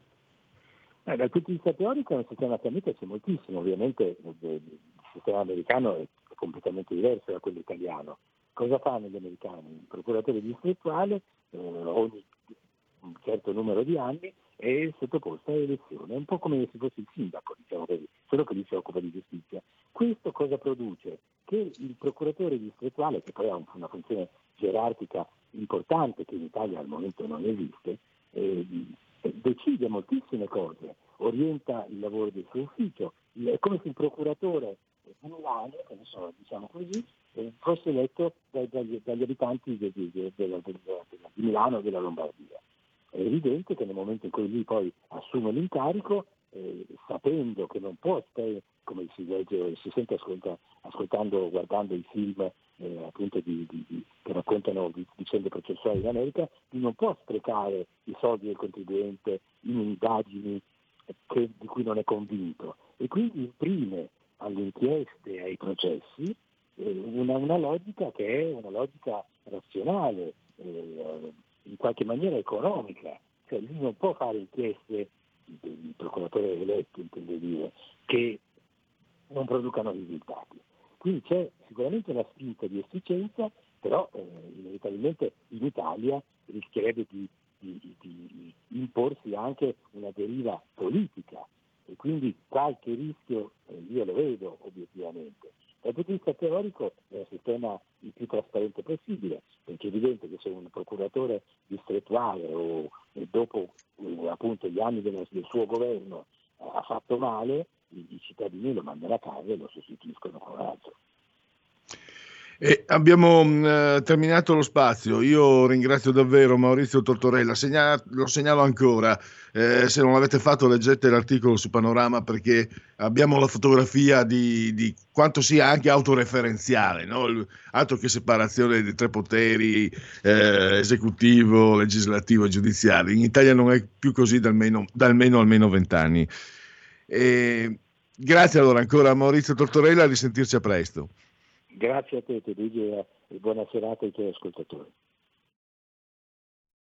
Eh, dal punto di vista teorico nel sistema che c'è moltissimo, ovviamente il sistema americano è completamente diverso da quello italiano. Cosa fanno gli americani? Il procuratore distrettuale eh, ogni certo numero di anni è sottoposto a elezione, è un po' come se fosse il sindaco, diciamo così, solo che lui si occupa di giustizia. Questo cosa produce? Che il procuratore distrettuale, che poi ha una funzione gerarchica importante che in Italia al momento non esiste, eh, decide moltissime cose, orienta il lavoro del suo ufficio, è come se il procuratore di Milano, so, diciamo così, eh, fosse eletto dagli, dagli, abitanti di, di, di, di Milano e della Lombardia. È evidente che nel momento in cui lui poi assume l'incarico, eh, sapendo che non può stare, come si legge, si sente ascolta, ascoltando, guardando i film eh, appunto di, di, di, che raccontano di, vicende processuali in America, non può sprecare i soldi del contribuente in indagini che, di cui non è convinto. E quindi imprime alle inchieste ai processi eh, una, una, logica che è una logica razionale, eh, in qualche maniera economica, cioè lui non può fare inchieste, il procuratore eletto intende dire, che non producano risultati. Quindi c'è sicuramente una spinta di efficienza, però eh, inevitabilmente in Italia rischierebbe di, di, di, imporsi anche una deriva politica e quindi qualche rischio eh, io lo vedo obiettivamente. Dal punto di vista teorico è un sistema il più trasparente possibile, perché è evidente che se un procuratore distrettuale o dopo eh, appunto gli anni del, del suo governo eh, ha fatto male, i, cittadini lo mandano a casa e lo sostituiscono con altro. E abbiamo mh, terminato lo spazio. Io ringrazio davvero Maurizio Tortorella. Segna- lo segnalo ancora. Eh, se non l'avete fatto, leggete l'articolo su Panorama perché abbiamo la fotografia di, di quanto sia anche autoreferenziale, no? Altro che separazione dei tre poteri, eh, esecutivo, legislativo e giudiziario. In Italia non è più così da almeno, da almeno, almeno vent'anni. E grazie allora ancora a Maurizio Tortorella, a risentirci a presto. Grazie a te, Luigi, e buona serata ai tuoi ascoltatori.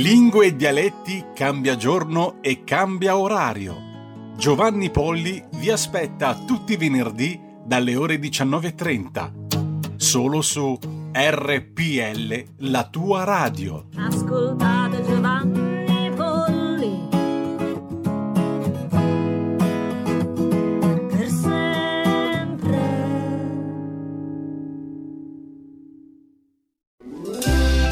Lingue e dialetti cambia giorno e cambia orario. Giovanni Polli vi aspetta tutti i venerdì dalle ore 19.30. Solo su RPL, la tua radio. Ascoltate Giovanni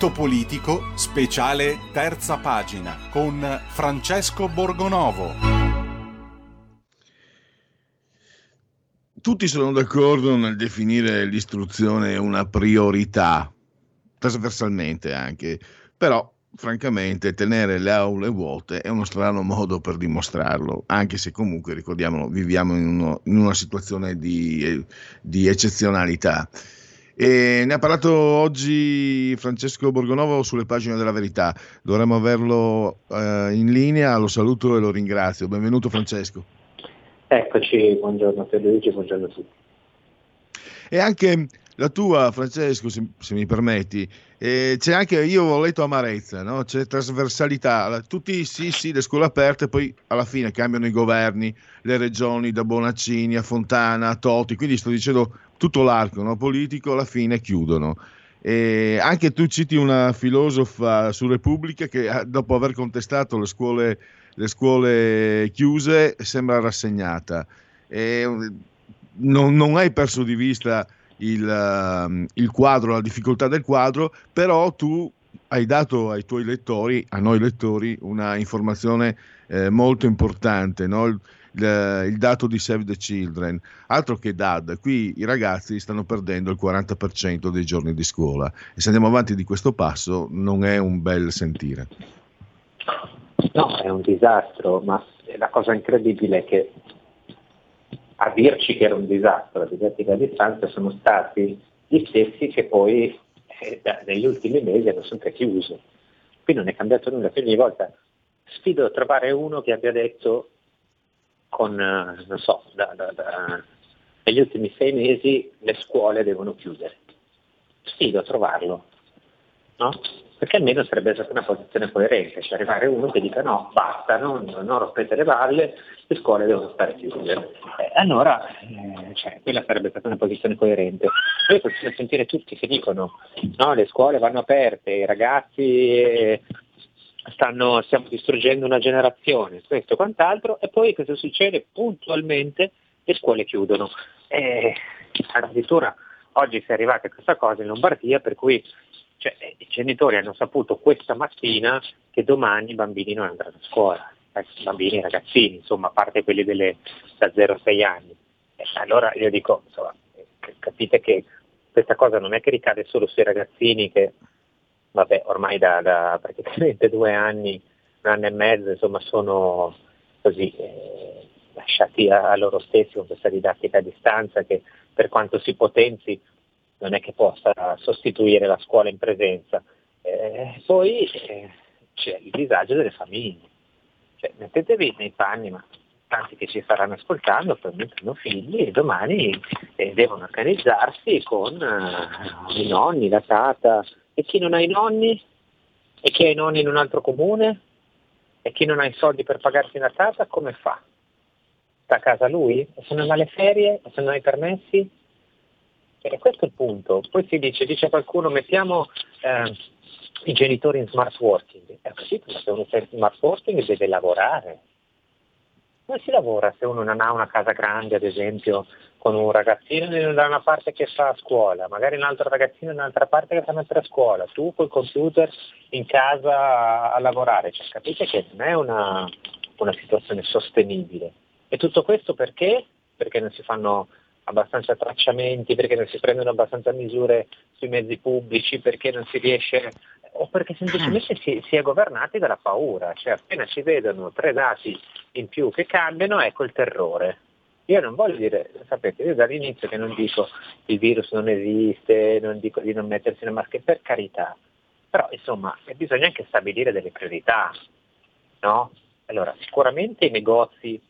Punto politico, speciale terza pagina, con Francesco Borgonovo. Tutti sono d'accordo nel definire l'istruzione una priorità, trasversalmente anche, però francamente tenere le aule vuote è uno strano modo per dimostrarlo, anche se comunque ricordiamolo, viviamo in, uno, in una situazione di, di eccezionalità. E ne ha parlato oggi Francesco Borgonovo sulle pagine della verità. Dovremmo averlo eh, in linea, lo saluto e lo ringrazio. Benvenuto Francesco. Eccoci, buongiorno Luigi, buongiorno a tutti. E anche la tua, Francesco, se, se mi permetti, eh, c'è anche, io ho letto amarezza, no? c'è trasversalità, tutti sì, sì, le scuole aperte, poi alla fine cambiano i governi, le regioni, da Bonaccini a Fontana a Totti, quindi sto dicendo tutto l'arco no? politico, alla fine chiudono. E anche tu citi una filosofa su Repubblica che dopo aver contestato le scuole, le scuole chiuse sembra rassegnata. E non, non hai perso di vista il, uh, il quadro, la difficoltà del quadro, però tu hai dato ai tuoi lettori, a noi lettori, una informazione eh, molto importante, no? Il, il, dato di Save the Children, altro che DAD, qui i ragazzi stanno perdendo il 40% dei giorni di scuola e se andiamo avanti di questo passo non è un bel sentire. No, è un disastro, ma la cosa incredibile è che a dirci che era un disastro la didattica a distanza sono stati gli stessi che poi eh, da, negli ultimi mesi hanno sempre chiuso. Qui non è cambiato nulla, quindi ogni volta sfido a trovare uno che abbia detto con, eh, non so, da, da, da, negli ultimi sei mesi le scuole devono chiudere. Sfido a trovarlo, no? perché almeno sarebbe stata una posizione coerente, cioè arrivare uno che dica no, basta, non, non rompete le balle, le scuole devono stare chiuse. Eh, allora, eh, cioè, quella sarebbe stata una posizione coerente. Noi possiamo sentire tutti che dicono no, le scuole vanno aperte, i ragazzi eh, stanno, stiamo distruggendo una generazione, questo e quant'altro, e poi cosa succede? Puntualmente le scuole chiudono. E addirittura oggi si è arrivati a questa cosa in Lombardia per cui cioè, i genitori hanno saputo questa mattina che domani i bambini non andranno a scuola, eh, bambini e ragazzini, insomma, a parte quelli delle, da 0 a 6 anni. E allora io dico, insomma, capite che questa cosa non è che ricade solo sui ragazzini che, vabbè, ormai da, da praticamente due anni, un anno e mezzo, insomma, sono così eh, lasciati a, a loro stessi con questa didattica a distanza che per quanto si potenzi non è che possa sostituire la scuola in presenza. Eh, poi eh, c'è il disagio delle famiglie. Cioè, mettetevi nei panni, ma tanti che ci staranno ascoltando probabilmente hanno figli e domani eh, devono organizzarsi con eh, i nonni, la tata. E chi non ha i nonni? E chi ha i nonni in un altro comune? E chi non ha i soldi per pagarsi una tata, come fa? Sta a casa lui? E se non ha le ferie? E se non ha i permessi? E questo è il punto. Poi si dice, dice qualcuno, mettiamo eh, i genitori in smart working. È così, se uno è in smart working deve lavorare. Come si lavora se uno non ha una casa grande, ad esempio, con un ragazzino da una parte che fa a scuola, magari un altro ragazzino da un'altra parte che fa un'altra scuola, tu col computer in casa a, a lavorare. Cioè, capite che non è una, una situazione sostenibile. E tutto questo perché? Perché non si fanno abbastanza tracciamenti, perché non si prendono abbastanza misure sui mezzi pubblici, perché non si riesce o perché semplicemente si, si, è governati dalla paura, cioè appena si vedono tre dati in più che cambiano, ecco il terrore. Io non voglio dire, sapete, io dall'inizio che non dico il virus non esiste, non dico di non mettersi le maschere, per carità, però insomma bisogna anche stabilire delle priorità, no? Allora, sicuramente i negozi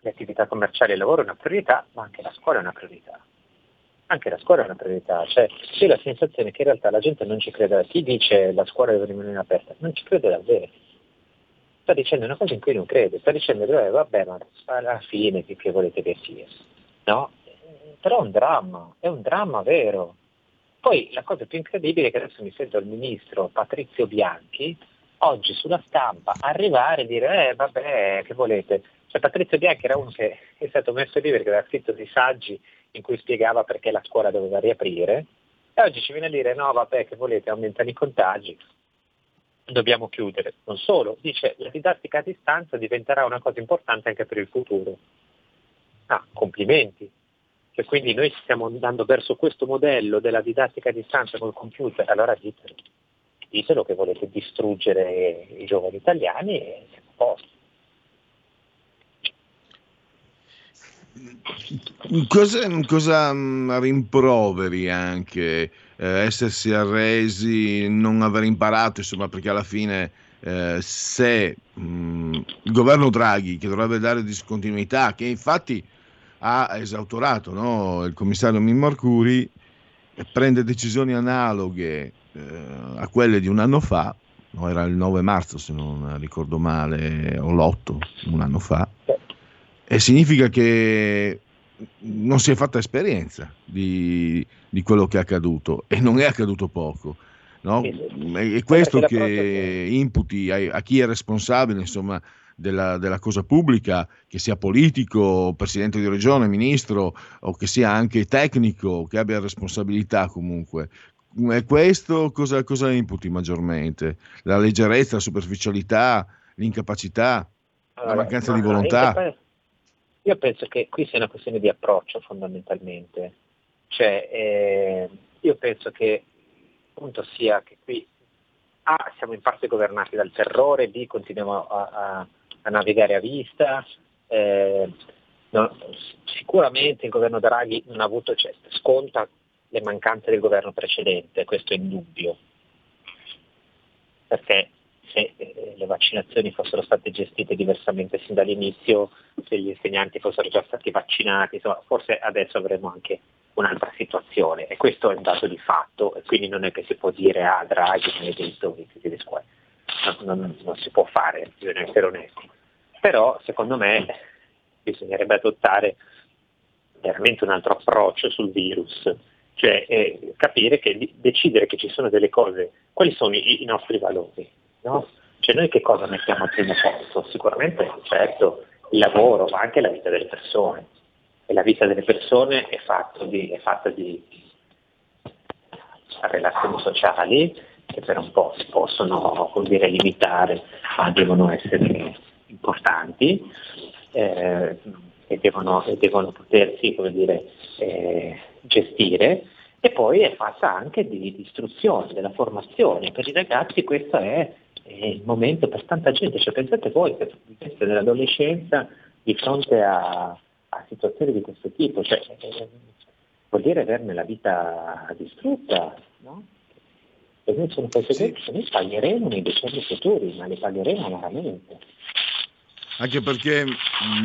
le attività commerciali e il lavoro è una priorità, ma anche la scuola è una priorità. Anche la scuola è una priorità, cioè c'è la sensazione che in realtà la gente non ci crede, chi dice la scuola deve rimanere aperta, non ci crede davvero. Sta dicendo una cosa in cui non crede, sta dicendo eh, vabbè ma alla fine che, che volete che sia. No? Però è un dramma, è un dramma vero. Poi la cosa più incredibile è che adesso mi sento il ministro Patrizio Bianchi oggi sulla stampa arrivare e dire eh vabbè che volete, cioè, Patrizio Bianchi era uno che è stato messo lì perché aveva scritto dei saggi in cui spiegava perché la scuola doveva riaprire e oggi ci viene a dire no vabbè che volete aumentare i contagi, dobbiamo chiudere. Non solo, dice la didattica a distanza diventerà una cosa importante anche per il futuro. Ah, complimenti. Cioè, quindi noi stiamo andando verso questo modello della didattica a distanza col computer, allora ditelo. ditelo che volete distruggere i giovani italiani e siamo a. Cosa, cosa mm, rimproveri anche eh, essersi arresi, non aver imparato, insomma, perché alla fine eh, se mh, mm, il governo Draghi, che dovrebbe dare discontinuità, che infatti ha esautorato no? il commissario Mimmo Arcuri, prende decisioni analoghe eh, a quelle di un anno fa, no, era il 9 marzo se non ricordo male, o l'8, un anno fa, e significa che non si è fatta esperienza di, di quello che è accaduto e non è accaduto poco. No? È questo che imputi a, a, chi è responsabile insomma, della, della, cosa pubblica, che sia politico, presidente di regione, ministro o che sia anche tecnico, che abbia responsabilità comunque. E questo cosa, cosa imputi maggiormente? La leggerezza, la superficialità, l'incapacità, allora, la mancanza di volontà? Io penso che qui sia una questione di approccio fondamentalmente, cioè eh, io penso che appunto sia che qui A siamo in parte governati dal terrore, B continuiamo a, a, a navigare a vista, eh, no, sicuramente il governo Draghi non ha avuto, cioè, sconta le mancanze del governo precedente, questo è indubbio, perché se eh, le vaccinazioni fossero state gestite diversamente sin dall'inizio, se gli insegnanti fossero già stati vaccinati, insomma, forse adesso avremo anche un'altra situazione. E questo è un dato di fatto e quindi non è che si può dire ah Draghi non è detto tutti le scuole, non, non, non si può fare, bisogna essere onesti. Però secondo me bisognerebbe adottare veramente un altro approccio sul virus, cioè eh, capire che decidere che ci sono delle cose, quali sono i, i nostri valori, No? Cioè noi che cosa mettiamo al primo posto? Sicuramente, certo, il lavoro, ma anche la vita delle persone. E la vita delle persone è, di, è fatta di relazioni sociali che per un po' si possono dire, limitare, ma devono essere importanti eh, e, devono, e, devono, potersi dire, eh, gestire e poi è fatta anche di, di istruzione, della formazione. Per i ragazzi questo è è il momento per tanta gente, cioè, pensate voi che siete nell'adolescenza di fronte a, a, situazioni di questo tipo, cioè, eh, vuol dire averne la vita distrutta, no? E noi sono conseguenze che noi pagheremo nei decenni futuri, ma le pagheremo amaramente. Anche perché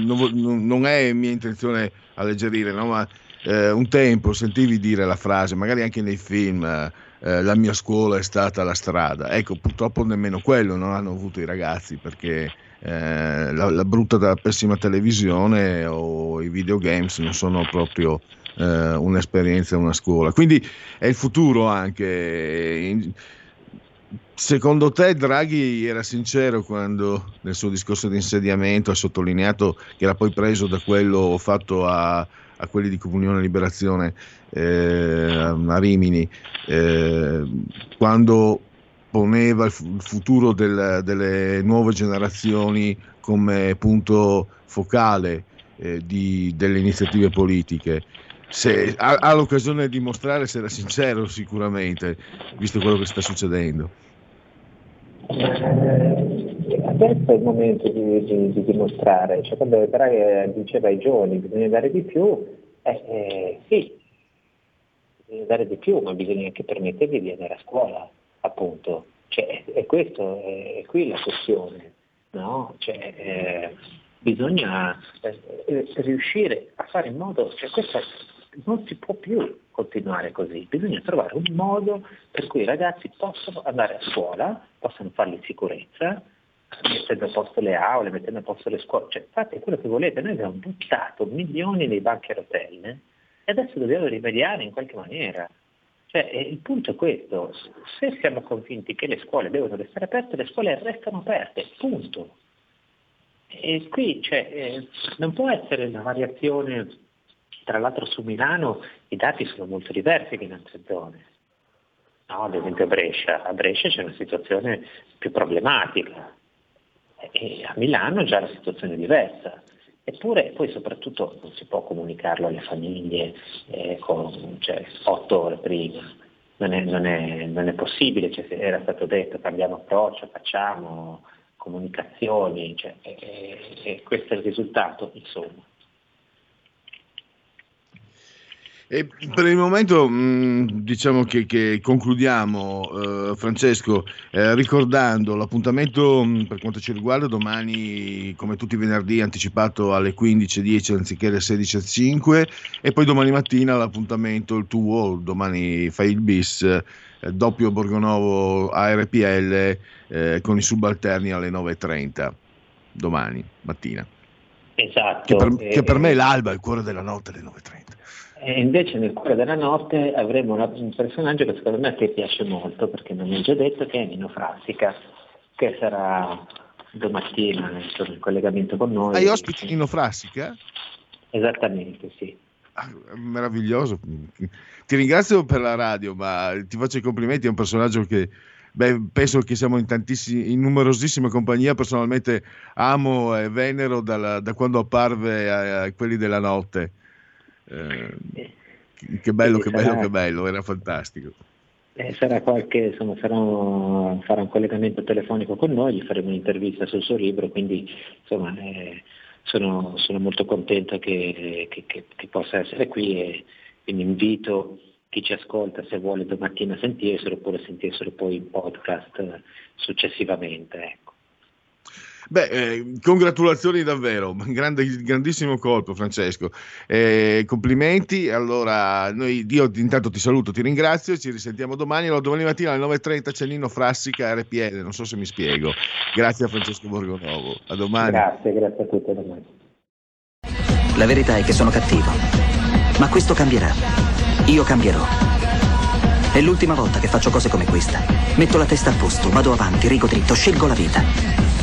non, non è mia intenzione alleggerire, no? ma eh, un tempo sentivi dire la frase, magari anche nei film, eh, la mia scuola è stata la strada. Ecco, purtroppo nemmeno quello non hanno avuto i ragazzi perché eh, la, la, brutta, la pessima televisione o i videogames non sono proprio eh, un'esperienza, una scuola. Quindi è il futuro anche. Secondo te Draghi era sincero quando nel suo discorso di insediamento ha sottolineato che era poi preso da quello fatto a, a quelli di Comunione e Liberazione eh, a Rimini, eh, quando poneva il, futuro del, delle nuove generazioni come punto focale eh, di, delle iniziative politiche. Se, ha, ha, l'occasione di dimostrare se era sincero sicuramente, visto quello che sta succedendo. Eh, adesso è il momento di, di, di dimostrare, cioè, quando Draghi diceva ai giovani bisogna dare di più, eh, eh, sì, bisogna dare di più, ma bisogna anche permettergli di andare a scuola, appunto. Cioè, è, questo, è, è, qui la questione, no? Cioè, eh, bisogna eh, eh, riuscire a fare in modo, cioè questo non si può più continuare così, bisogna trovare un modo per cui i ragazzi possano andare a scuola, possano farlo in sicurezza, mettendo a posto le aule, mettendo a posto le scuole, cioè fate quello che volete, noi abbiamo buttato milioni nei banchi a rotelle e adesso dobbiamo rimediare in qualche maniera. Cioè, il punto è questo, se siamo convinti che le scuole devono restare aperte, le scuole restano aperte, punto. E qui cioè, eh, non può essere una variazione, tra l'altro su Milano i dati sono molto diversi che in altre zone. No, ad esempio a Brescia, a Brescia c'è una situazione più problematica e a Milano già la situazione è diversa. Eppure poi soprattutto non si può comunicarlo alle famiglie eh, con, cioè, otto ore prima. non è, non è, non è possibile, cioè, era stato detto cambiamo approccio, facciamo comunicazioni, cioè, e, e questo è il risultato, insomma. E per il momento mh, diciamo che, che concludiamo, eh, Francesco, eh, ricordando l'appuntamento mh, per quanto ci riguarda domani, come tutti i venerdì, anticipato alle 15.10 anziché alle 16.05 e poi domani mattina l'appuntamento, il tuo, domani fai il bis, eh, doppio Borgonovo ARPL eh, con i subalterni alle 9.30, domani mattina. Esatto. Che per, che per me è l'alba, il cuore della notte alle 9.30. E invece nel cuore della notte avremo un personaggio che secondo me a te piace molto, perché non mi hai già detto, che è Nino Frassica, che sarà domattina in collegamento con noi. Hai ospiti Nino Frassica? Esattamente, sì. Ah, meraviglioso. Ti ringrazio per la radio, ma ti faccio i complimenti, è un personaggio che beh, penso che siamo in, in numerosissime compagnie, personalmente amo e venero dalla, da quando apparve a, a quelli della notte eh, che bello, che bello, che bello, era fantastico. Eh, sarà qualche, insomma, sarà un, farà un collegamento telefonico con noi, gli faremo un'intervista sul suo libro, quindi insomma, eh, sono, sono, molto contento che, che, che, che, possa essere qui e quindi invito chi ci ascolta se vuole domattina sentirselo oppure sentirselo poi in podcast successivamente. Beh, eh, congratulazioni davvero, Grande, grandissimo colpo Francesco, eh, complimenti, allora noi, io intanto ti saluto, ti ringrazio, ci risentiamo domani, allora, domani mattina alle 9.30 c'è Nino Frassica RPL, non so se mi spiego, grazie a Francesco Borgonovo, a domani. Grazie, grazie a tutti, a domani. La verità è che sono cattivo, ma questo cambierà, io cambierò. È l'ultima volta che faccio cose come questa. Metto la testa a posto, vado avanti, rigo dritto, scelgo la vita.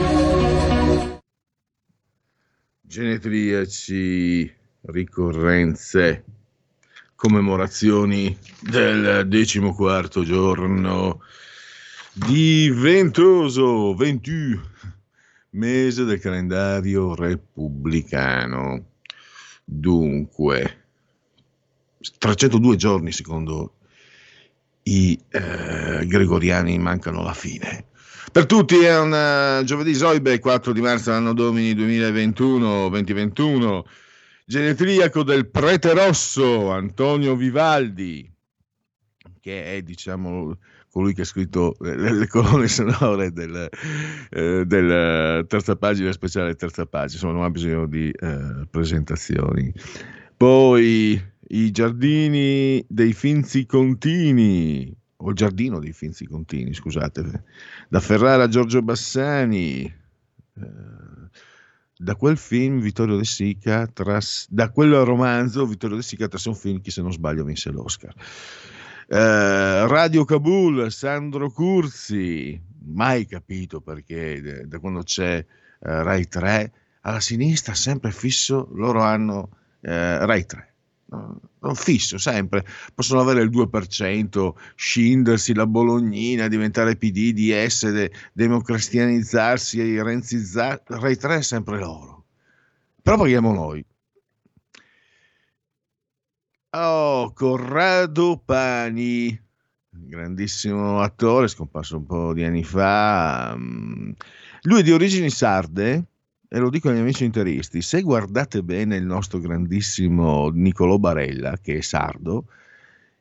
Genetriaci, ricorrenze, commemorazioni del decimoquarto giorno di ventoso, 21 mese del calendario repubblicano. Dunque, 302 giorni secondo i eh, gregoriani mancano la fine. Per tutti è un uh, giovedì Zoibe, 4 di marzo anno domini 2021-2021, genetriaco del prete rosso Antonio Vivaldi, che è diciamo colui che ha scritto le, le colonne sonore del, eh, della terza pagina speciale terza pagina, insomma non ha bisogno di eh, presentazioni. Poi i giardini dei Finzi Contini, o il giardino dei Finzi Contini, scusate, da Ferrara a Giorgio Bassani, eh, da quel film Vittorio De Sica, tras, da quel romanzo Vittorio De Sica trasse un film che se non sbaglio vinse l'Oscar. Eh, Radio Kabul, Sandro Curzi, mai capito perché da quando c'è eh, Rai 3, alla sinistra sempre fisso, loro hanno eh, Rai 3 non fisso sempre, possono avere il 2%, scindersi la Bolognina, diventare PD, DS, de, democristianizzarsi, renzizzarsi, Rai 3 è sempre loro. Però paghiamo noi. Oh, Corrado Pani, grandissimo attore, scomparso un po' di anni fa. Mm, lui è di origini sarde, e lo dico agli amici interisti, se guardate bene il nostro grandissimo Niccolò Barella, che è sardo,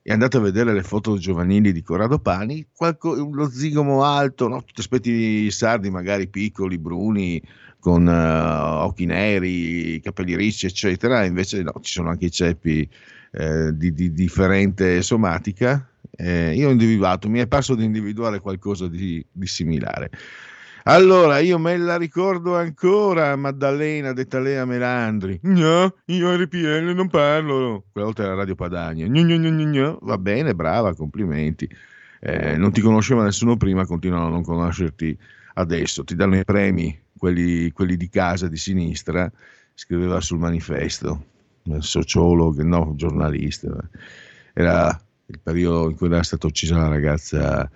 e andate a vedere le foto giovanili di Corrado Pani, qualco, lo zigomo alto, no? tutti aspetti sardi, magari piccoli, bruni, con uh, occhi neri, capelli ricci, eccetera, invece no, ci sono anche i ceppi eh, di, di, differente somatica. Eh, io ho individuato, mi è parso di individuare qualcosa di, di similare. Allora, io me la ricordo ancora, Maddalena detta Lea Melandri. No, io RPL non parlo. Quella volta era Radio Padania. Gno, gno, gno, gno. Va bene, brava, complimenti. Eh, non ti conosceva nessuno prima, continuano a non conoscerti adesso. Ti danno i premi, quelli, quelli di casa, di sinistra, scriveva sul manifesto. Sociologo, no, giornalista. Era il periodo in cui era stata uccisa la ragazza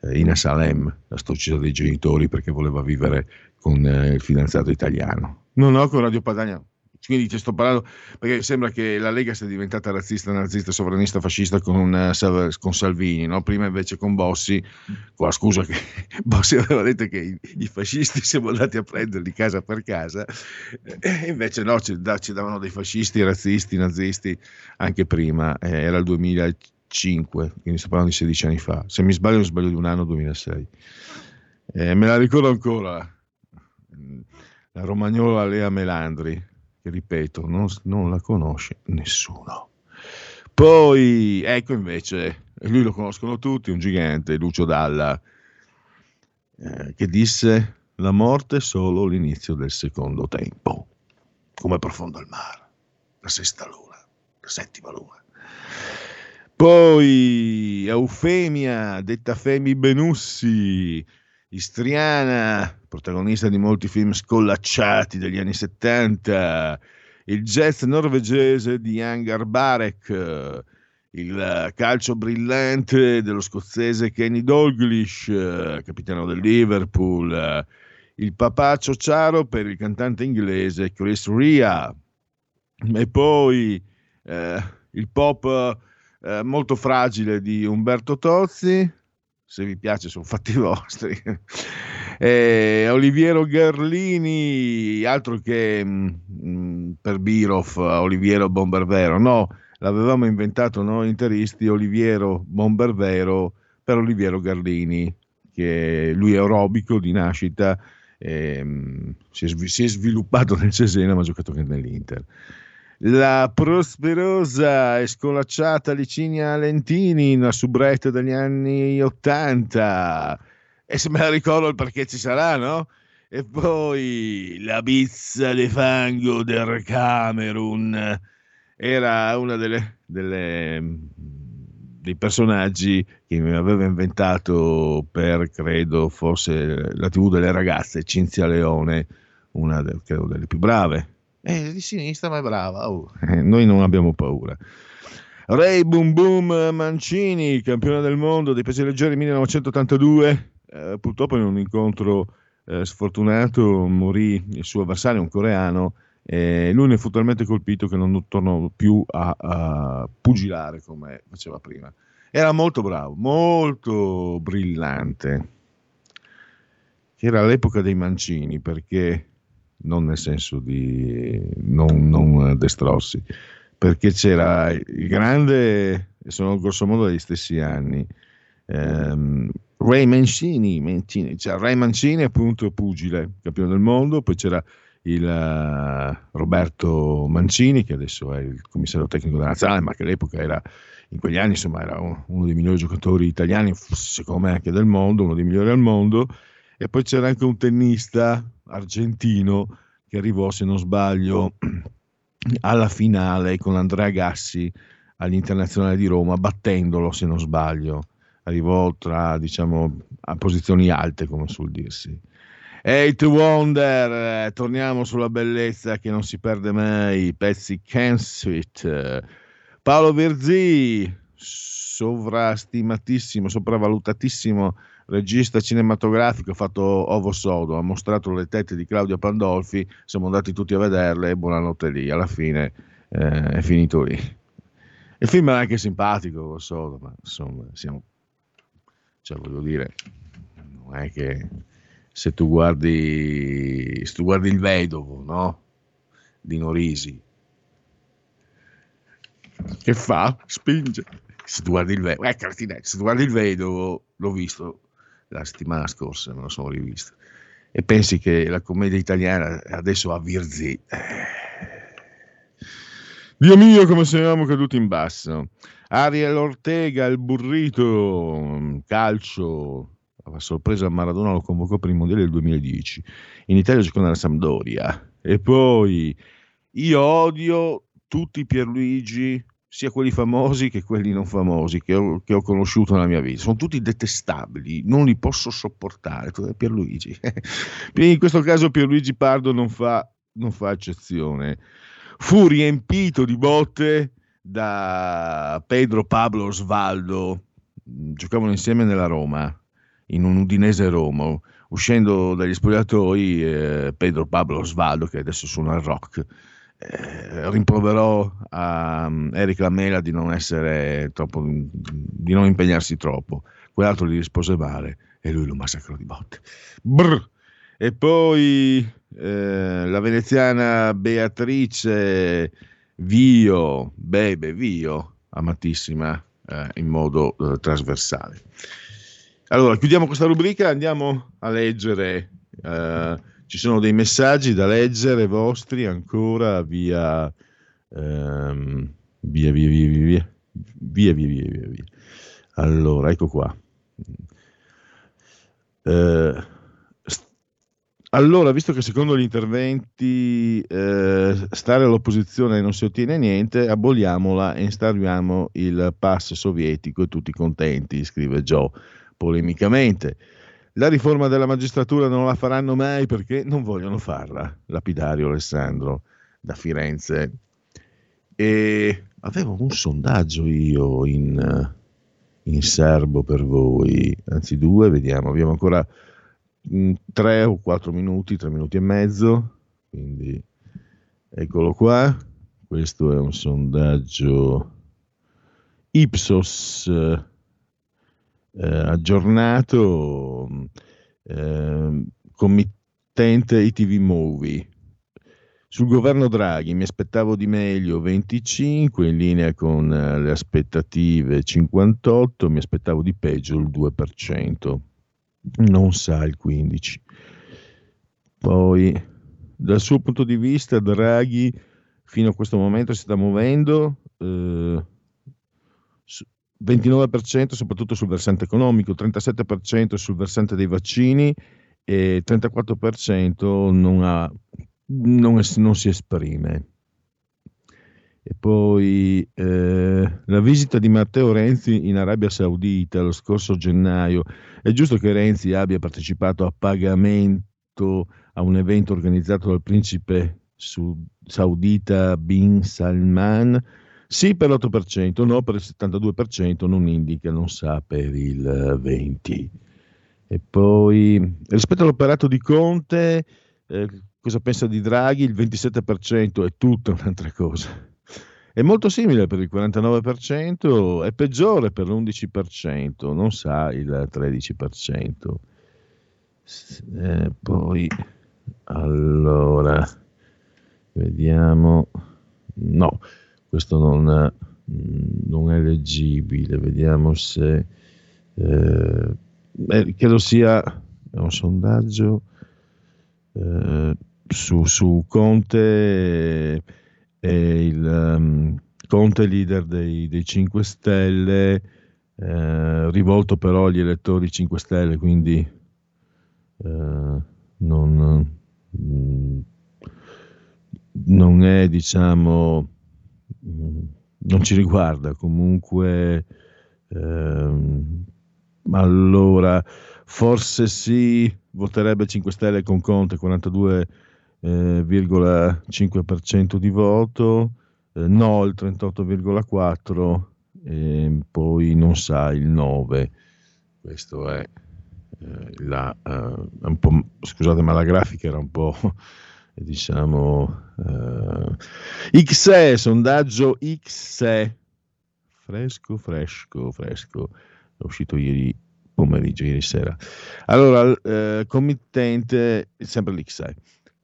eh, Ina Salem, la stoccia dei genitori perché voleva vivere con eh, il fidanzato italiano. No, no, con Radio Padania. Quindi ti sto parlando perché sembra che la Lega sia diventata razzista, nazista, sovranista, fascista con, uh, con Salvini, no? prima invece con Bossi, la scusa che Bossi aveva detto che i, i, fascisti siamo andati a prenderli casa per casa, e invece no, ci, da, ci davano dei fascisti, razzisti, nazisti anche prima, eh, era il 2005 5, quindi sto parlando di 16 anni fa. Se mi sbaglio, mi sbaglio di un anno, 2006. Eh, me la ricordo ancora, la romagnola Lea Melandri, che ripeto, non, non la conosce nessuno. Poi, ecco invece, lui lo conoscono tutti, un gigante, Lucio Dalla, eh, che disse la morte è solo l'inizio del secondo tempo, come profondo il mare, la sesta luna, la settima luna. Poi Eufemia, detta Femi Benussi, istriana, protagonista di molti film scollacciati degli anni 70, il jazz norvegese di Angar Barek, il calcio brillante dello scozzese Kenny Dalglish, capitano del Liverpool, il papaccio ciaro per il cantante inglese Chris Ria, e poi eh, il pop eh, molto fragile di Umberto Tozzi, se vi piace sono fatti vostri. eh, Oliviero Gerlini, altro che mh, mm, per Birov, Oliviero Bombervero, no, l'avevamo inventato noi interisti, Oliviero Bombervero per Oliviero Gerlini, che lui è aerobico di nascita, eh, si, è, si, è, sviluppato nel Cesena ma ha giocato anche nell'Inter la prosperosa e scolacciata Licinia Lentini, una subretta degli anni 80. E se me la ricordo il perché ci sarà, no? E poi la pizza di fango del Camerun era delle, delle, dei personaggi che mi aveva inventato per, credo, forse la TV delle ragazze, Cinzia Leone, una del, credo, delle più brave è di sinistra ma è brava. Oh. Eh, noi non abbiamo paura. Ray Boom Boom Mancini, campione del mondo dei pesi leggeri 1982, eh, purtroppo in un incontro eh, sfortunato morì il suo avversario, un coreano, e lui ne fu talmente colpito che non tornò più a, a pugilare come faceva prima. Era molto bravo, molto brillante. Era l'epoca dei mancini perché non nel senso di non, non destrossi, perché c'era il grande, sono grosso modo degli stessi anni, ehm, Ray Mancini, Mancini cioè Ray Mancini appunto pugile, campione del mondo, poi c'era il uh, Roberto Mancini che adesso è il commissario tecnico della nazionale, ma che all'epoca era in quegli anni insomma era uno, uno dei migliori giocatori italiani, secondo me anche del mondo, uno dei migliori al mondo, e poi c'era anche un tennista argentino che arrivò, se non sbaglio, alla finale con Andrea Gassi all'Internazionale di Roma, battendolo, se non sbaglio. Arrivò tra, diciamo, a posizioni alte, come suol dirsi. Eight Wonder, torniamo sulla bellezza che non si perde mai, pezzi Sweet. Paolo Verzi, sovrastimatissimo, sopravvalutatissimo regista cinematografico, ha fatto Ovo Sodo, ha mostrato le tette di Claudio Pandolfi, siamo andati tutti a vederle e buonanotte lì, alla fine eh, è finito lì. Il film è anche simpatico, Ovo Sodo, ma insomma, siamo, cioè voglio dire, non è che se tu guardi, se tu guardi il vedovo, no? Di Norisi, che fa? Spinge. Se tu guardi il vedovo, eh, se tu guardi il vedovo, l'ho visto la settimana scorsa, me lo sono rivisto. E pensi che la commedia italiana adesso ha Virzi. Eh. Dio mio, come siamo caduti in basso. Ariel Ortega, il burrito, calcio, a sorpresa Maradona lo convocò per il mondiale del 2010. In Italia giocò nella Sampdoria. E poi io odio tutti i Pierluigi, sia quelli famosi che quelli non famosi che ho, che ho conosciuto nella mia vita. Sono tutti detestabili, non li posso sopportare. Pierluigi. in questo caso Pierluigi Pardo non fa, non fa eccezione. Fu riempito di botte da Pedro Pablo Osvaldo, giocavano insieme nella Roma, in un Udinese Roma, uscendo dagli spogliatoi eh, Pedro Pablo Osvaldo, che adesso suona il rock, eh, rimproverò a um, Eric Lamela di non essere troppo, di non impegnarsi troppo. Quell'altro gli rispose male e lui lo massacrò di botte. Brr. E poi eh, la veneziana Beatrice Vio, Bebe Vio, amatissima eh, in modo eh, trasversale. Allora, chiudiamo questa rubrica, andiamo a leggere. Ci sono dei messaggi da leggere vostri ancora via, ehm, via, via, via, via, via, via, via, via, via, via. Allora, ecco qua. Eh, allora, visto che secondo gli interventi eh, stare all'opposizione non si ottiene niente, aboliamola e instauriamo il pass sovietico e tutti contenti, scrive Joe polemicamente. La riforma della magistratura non la faranno mai perché non vogliono farla, lapidario Alessandro da Firenze. E avevo un sondaggio io in, in serbo per voi, anzi due, vediamo, abbiamo ancora tre o quattro minuti, tre minuti e mezzo, quindi eccolo qua, questo è un sondaggio Ipsos eh, aggiornato, eh, committente ITV Movie. Sul governo Draghi mi aspettavo di meglio 25, in linea con eh, le aspettative 58, mi aspettavo di peggio il 2% non sa il 15. Poi, dal suo punto di vista, Draghi fino a questo momento si sta muovendo eh, 29% soprattutto sul versante economico, 37% sul versante dei vaccini e 34% non, ha, non, è, non si esprime. E poi eh, la visita di Matteo Renzi in Arabia Saudita lo scorso gennaio. È giusto che Renzi abbia partecipato a pagamento a un evento organizzato dal principe saudita Bin Salman? Sì per l'8%, no per il 72%, non indica, non sa per il 20%. E poi rispetto all'operato di Conte, eh, cosa pensa di Draghi? Il 27% è tutta un'altra cosa. È molto simile per il 49%, è peggiore per l'11%, non sa il 13%. Eh, poi, allora, vediamo. No, questo non, non è leggibile. Vediamo se... Eh, eh, credo sia un sondaggio eh, su, su Conte e il um, Conte leader dei, dei 5 Stelle, eh, rivolto però agli elettori 5 Stelle, quindi eh, non, non, è, diciamo, non ci riguarda comunque. Ehm, allora, forse sì, voterebbe 5 Stelle con Conte 42 0,5% di voto, eh, no il 38,4% e poi non sa il 9%. Questo è eh, la... Eh, scusate ma la grafica era un po' diciamo eh, XE, sondaggio XE, fresco, fresco, fresco, è uscito ieri pomeriggio, ieri sera. Allora, eh, committente, sempre l'XE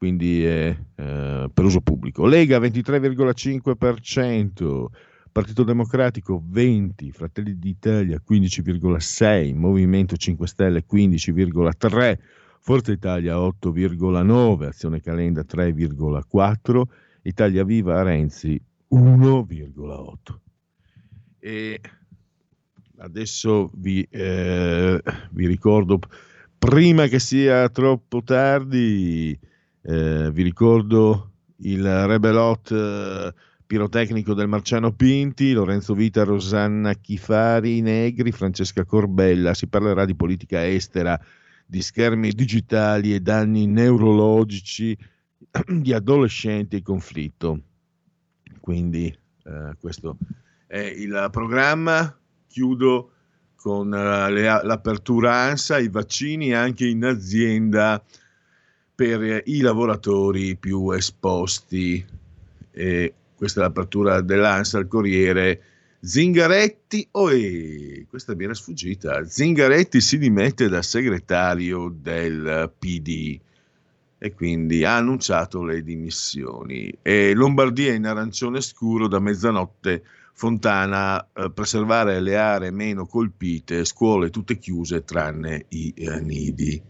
quindi è eh, per uso pubblico. Lega 23,5%, Partito Democratico 20, Fratelli d'Italia 15,6, Movimento 5 Stelle 15,3, Forza Italia 8,9, Azione Calenda 3,4, Italia Viva Renzi 1,8. E adesso vi, eh, vi, ricordo, prima che sia troppo tardi, eh, vi ricordo il Rebelot eh, pirotecnico del Marciano Pinti, Lorenzo Vita, Rosanna Chifari Negri, Francesca Corbella. Si parlerà di politica estera, di schermi digitali e danni neurologici di adolescenti in conflitto. Quindi eh, questo è il programma. Chiudo con uh, le, l'apertura ANSA, i vaccini anche in azienda per i lavoratori più esposti. E questa è l'apertura dell'ANSA al Corriere. Zingaretti, oh, questa mi era sfuggita. Zingaretti si dimette da segretario del PD e quindi ha annunciato le dimissioni. E Lombardia in arancione scuro da mezzanotte, Fontana, eh, preservare le aree meno colpite, scuole tutte chiuse tranne i eh, nidi.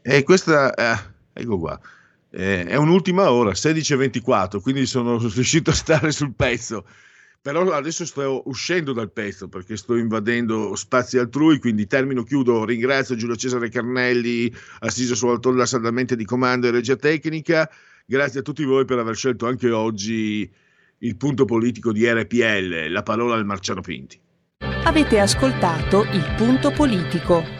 E questa, eh, ecco qua, eh, è un'ultima ora, 16.24, quindi sono riuscito a stare sul pezzo però adesso sto uscendo dal pezzo perché sto invadendo spazi altrui, quindi termino, chiudo, ringrazio Giulio Cesare Carnelli, assiso sulla tolla saldamente di comando e regia tecnica, grazie a tutti voi per aver scelto anche oggi il punto politico di RPL, la parola del Marciano Pinti. Avete ascoltato il punto politico.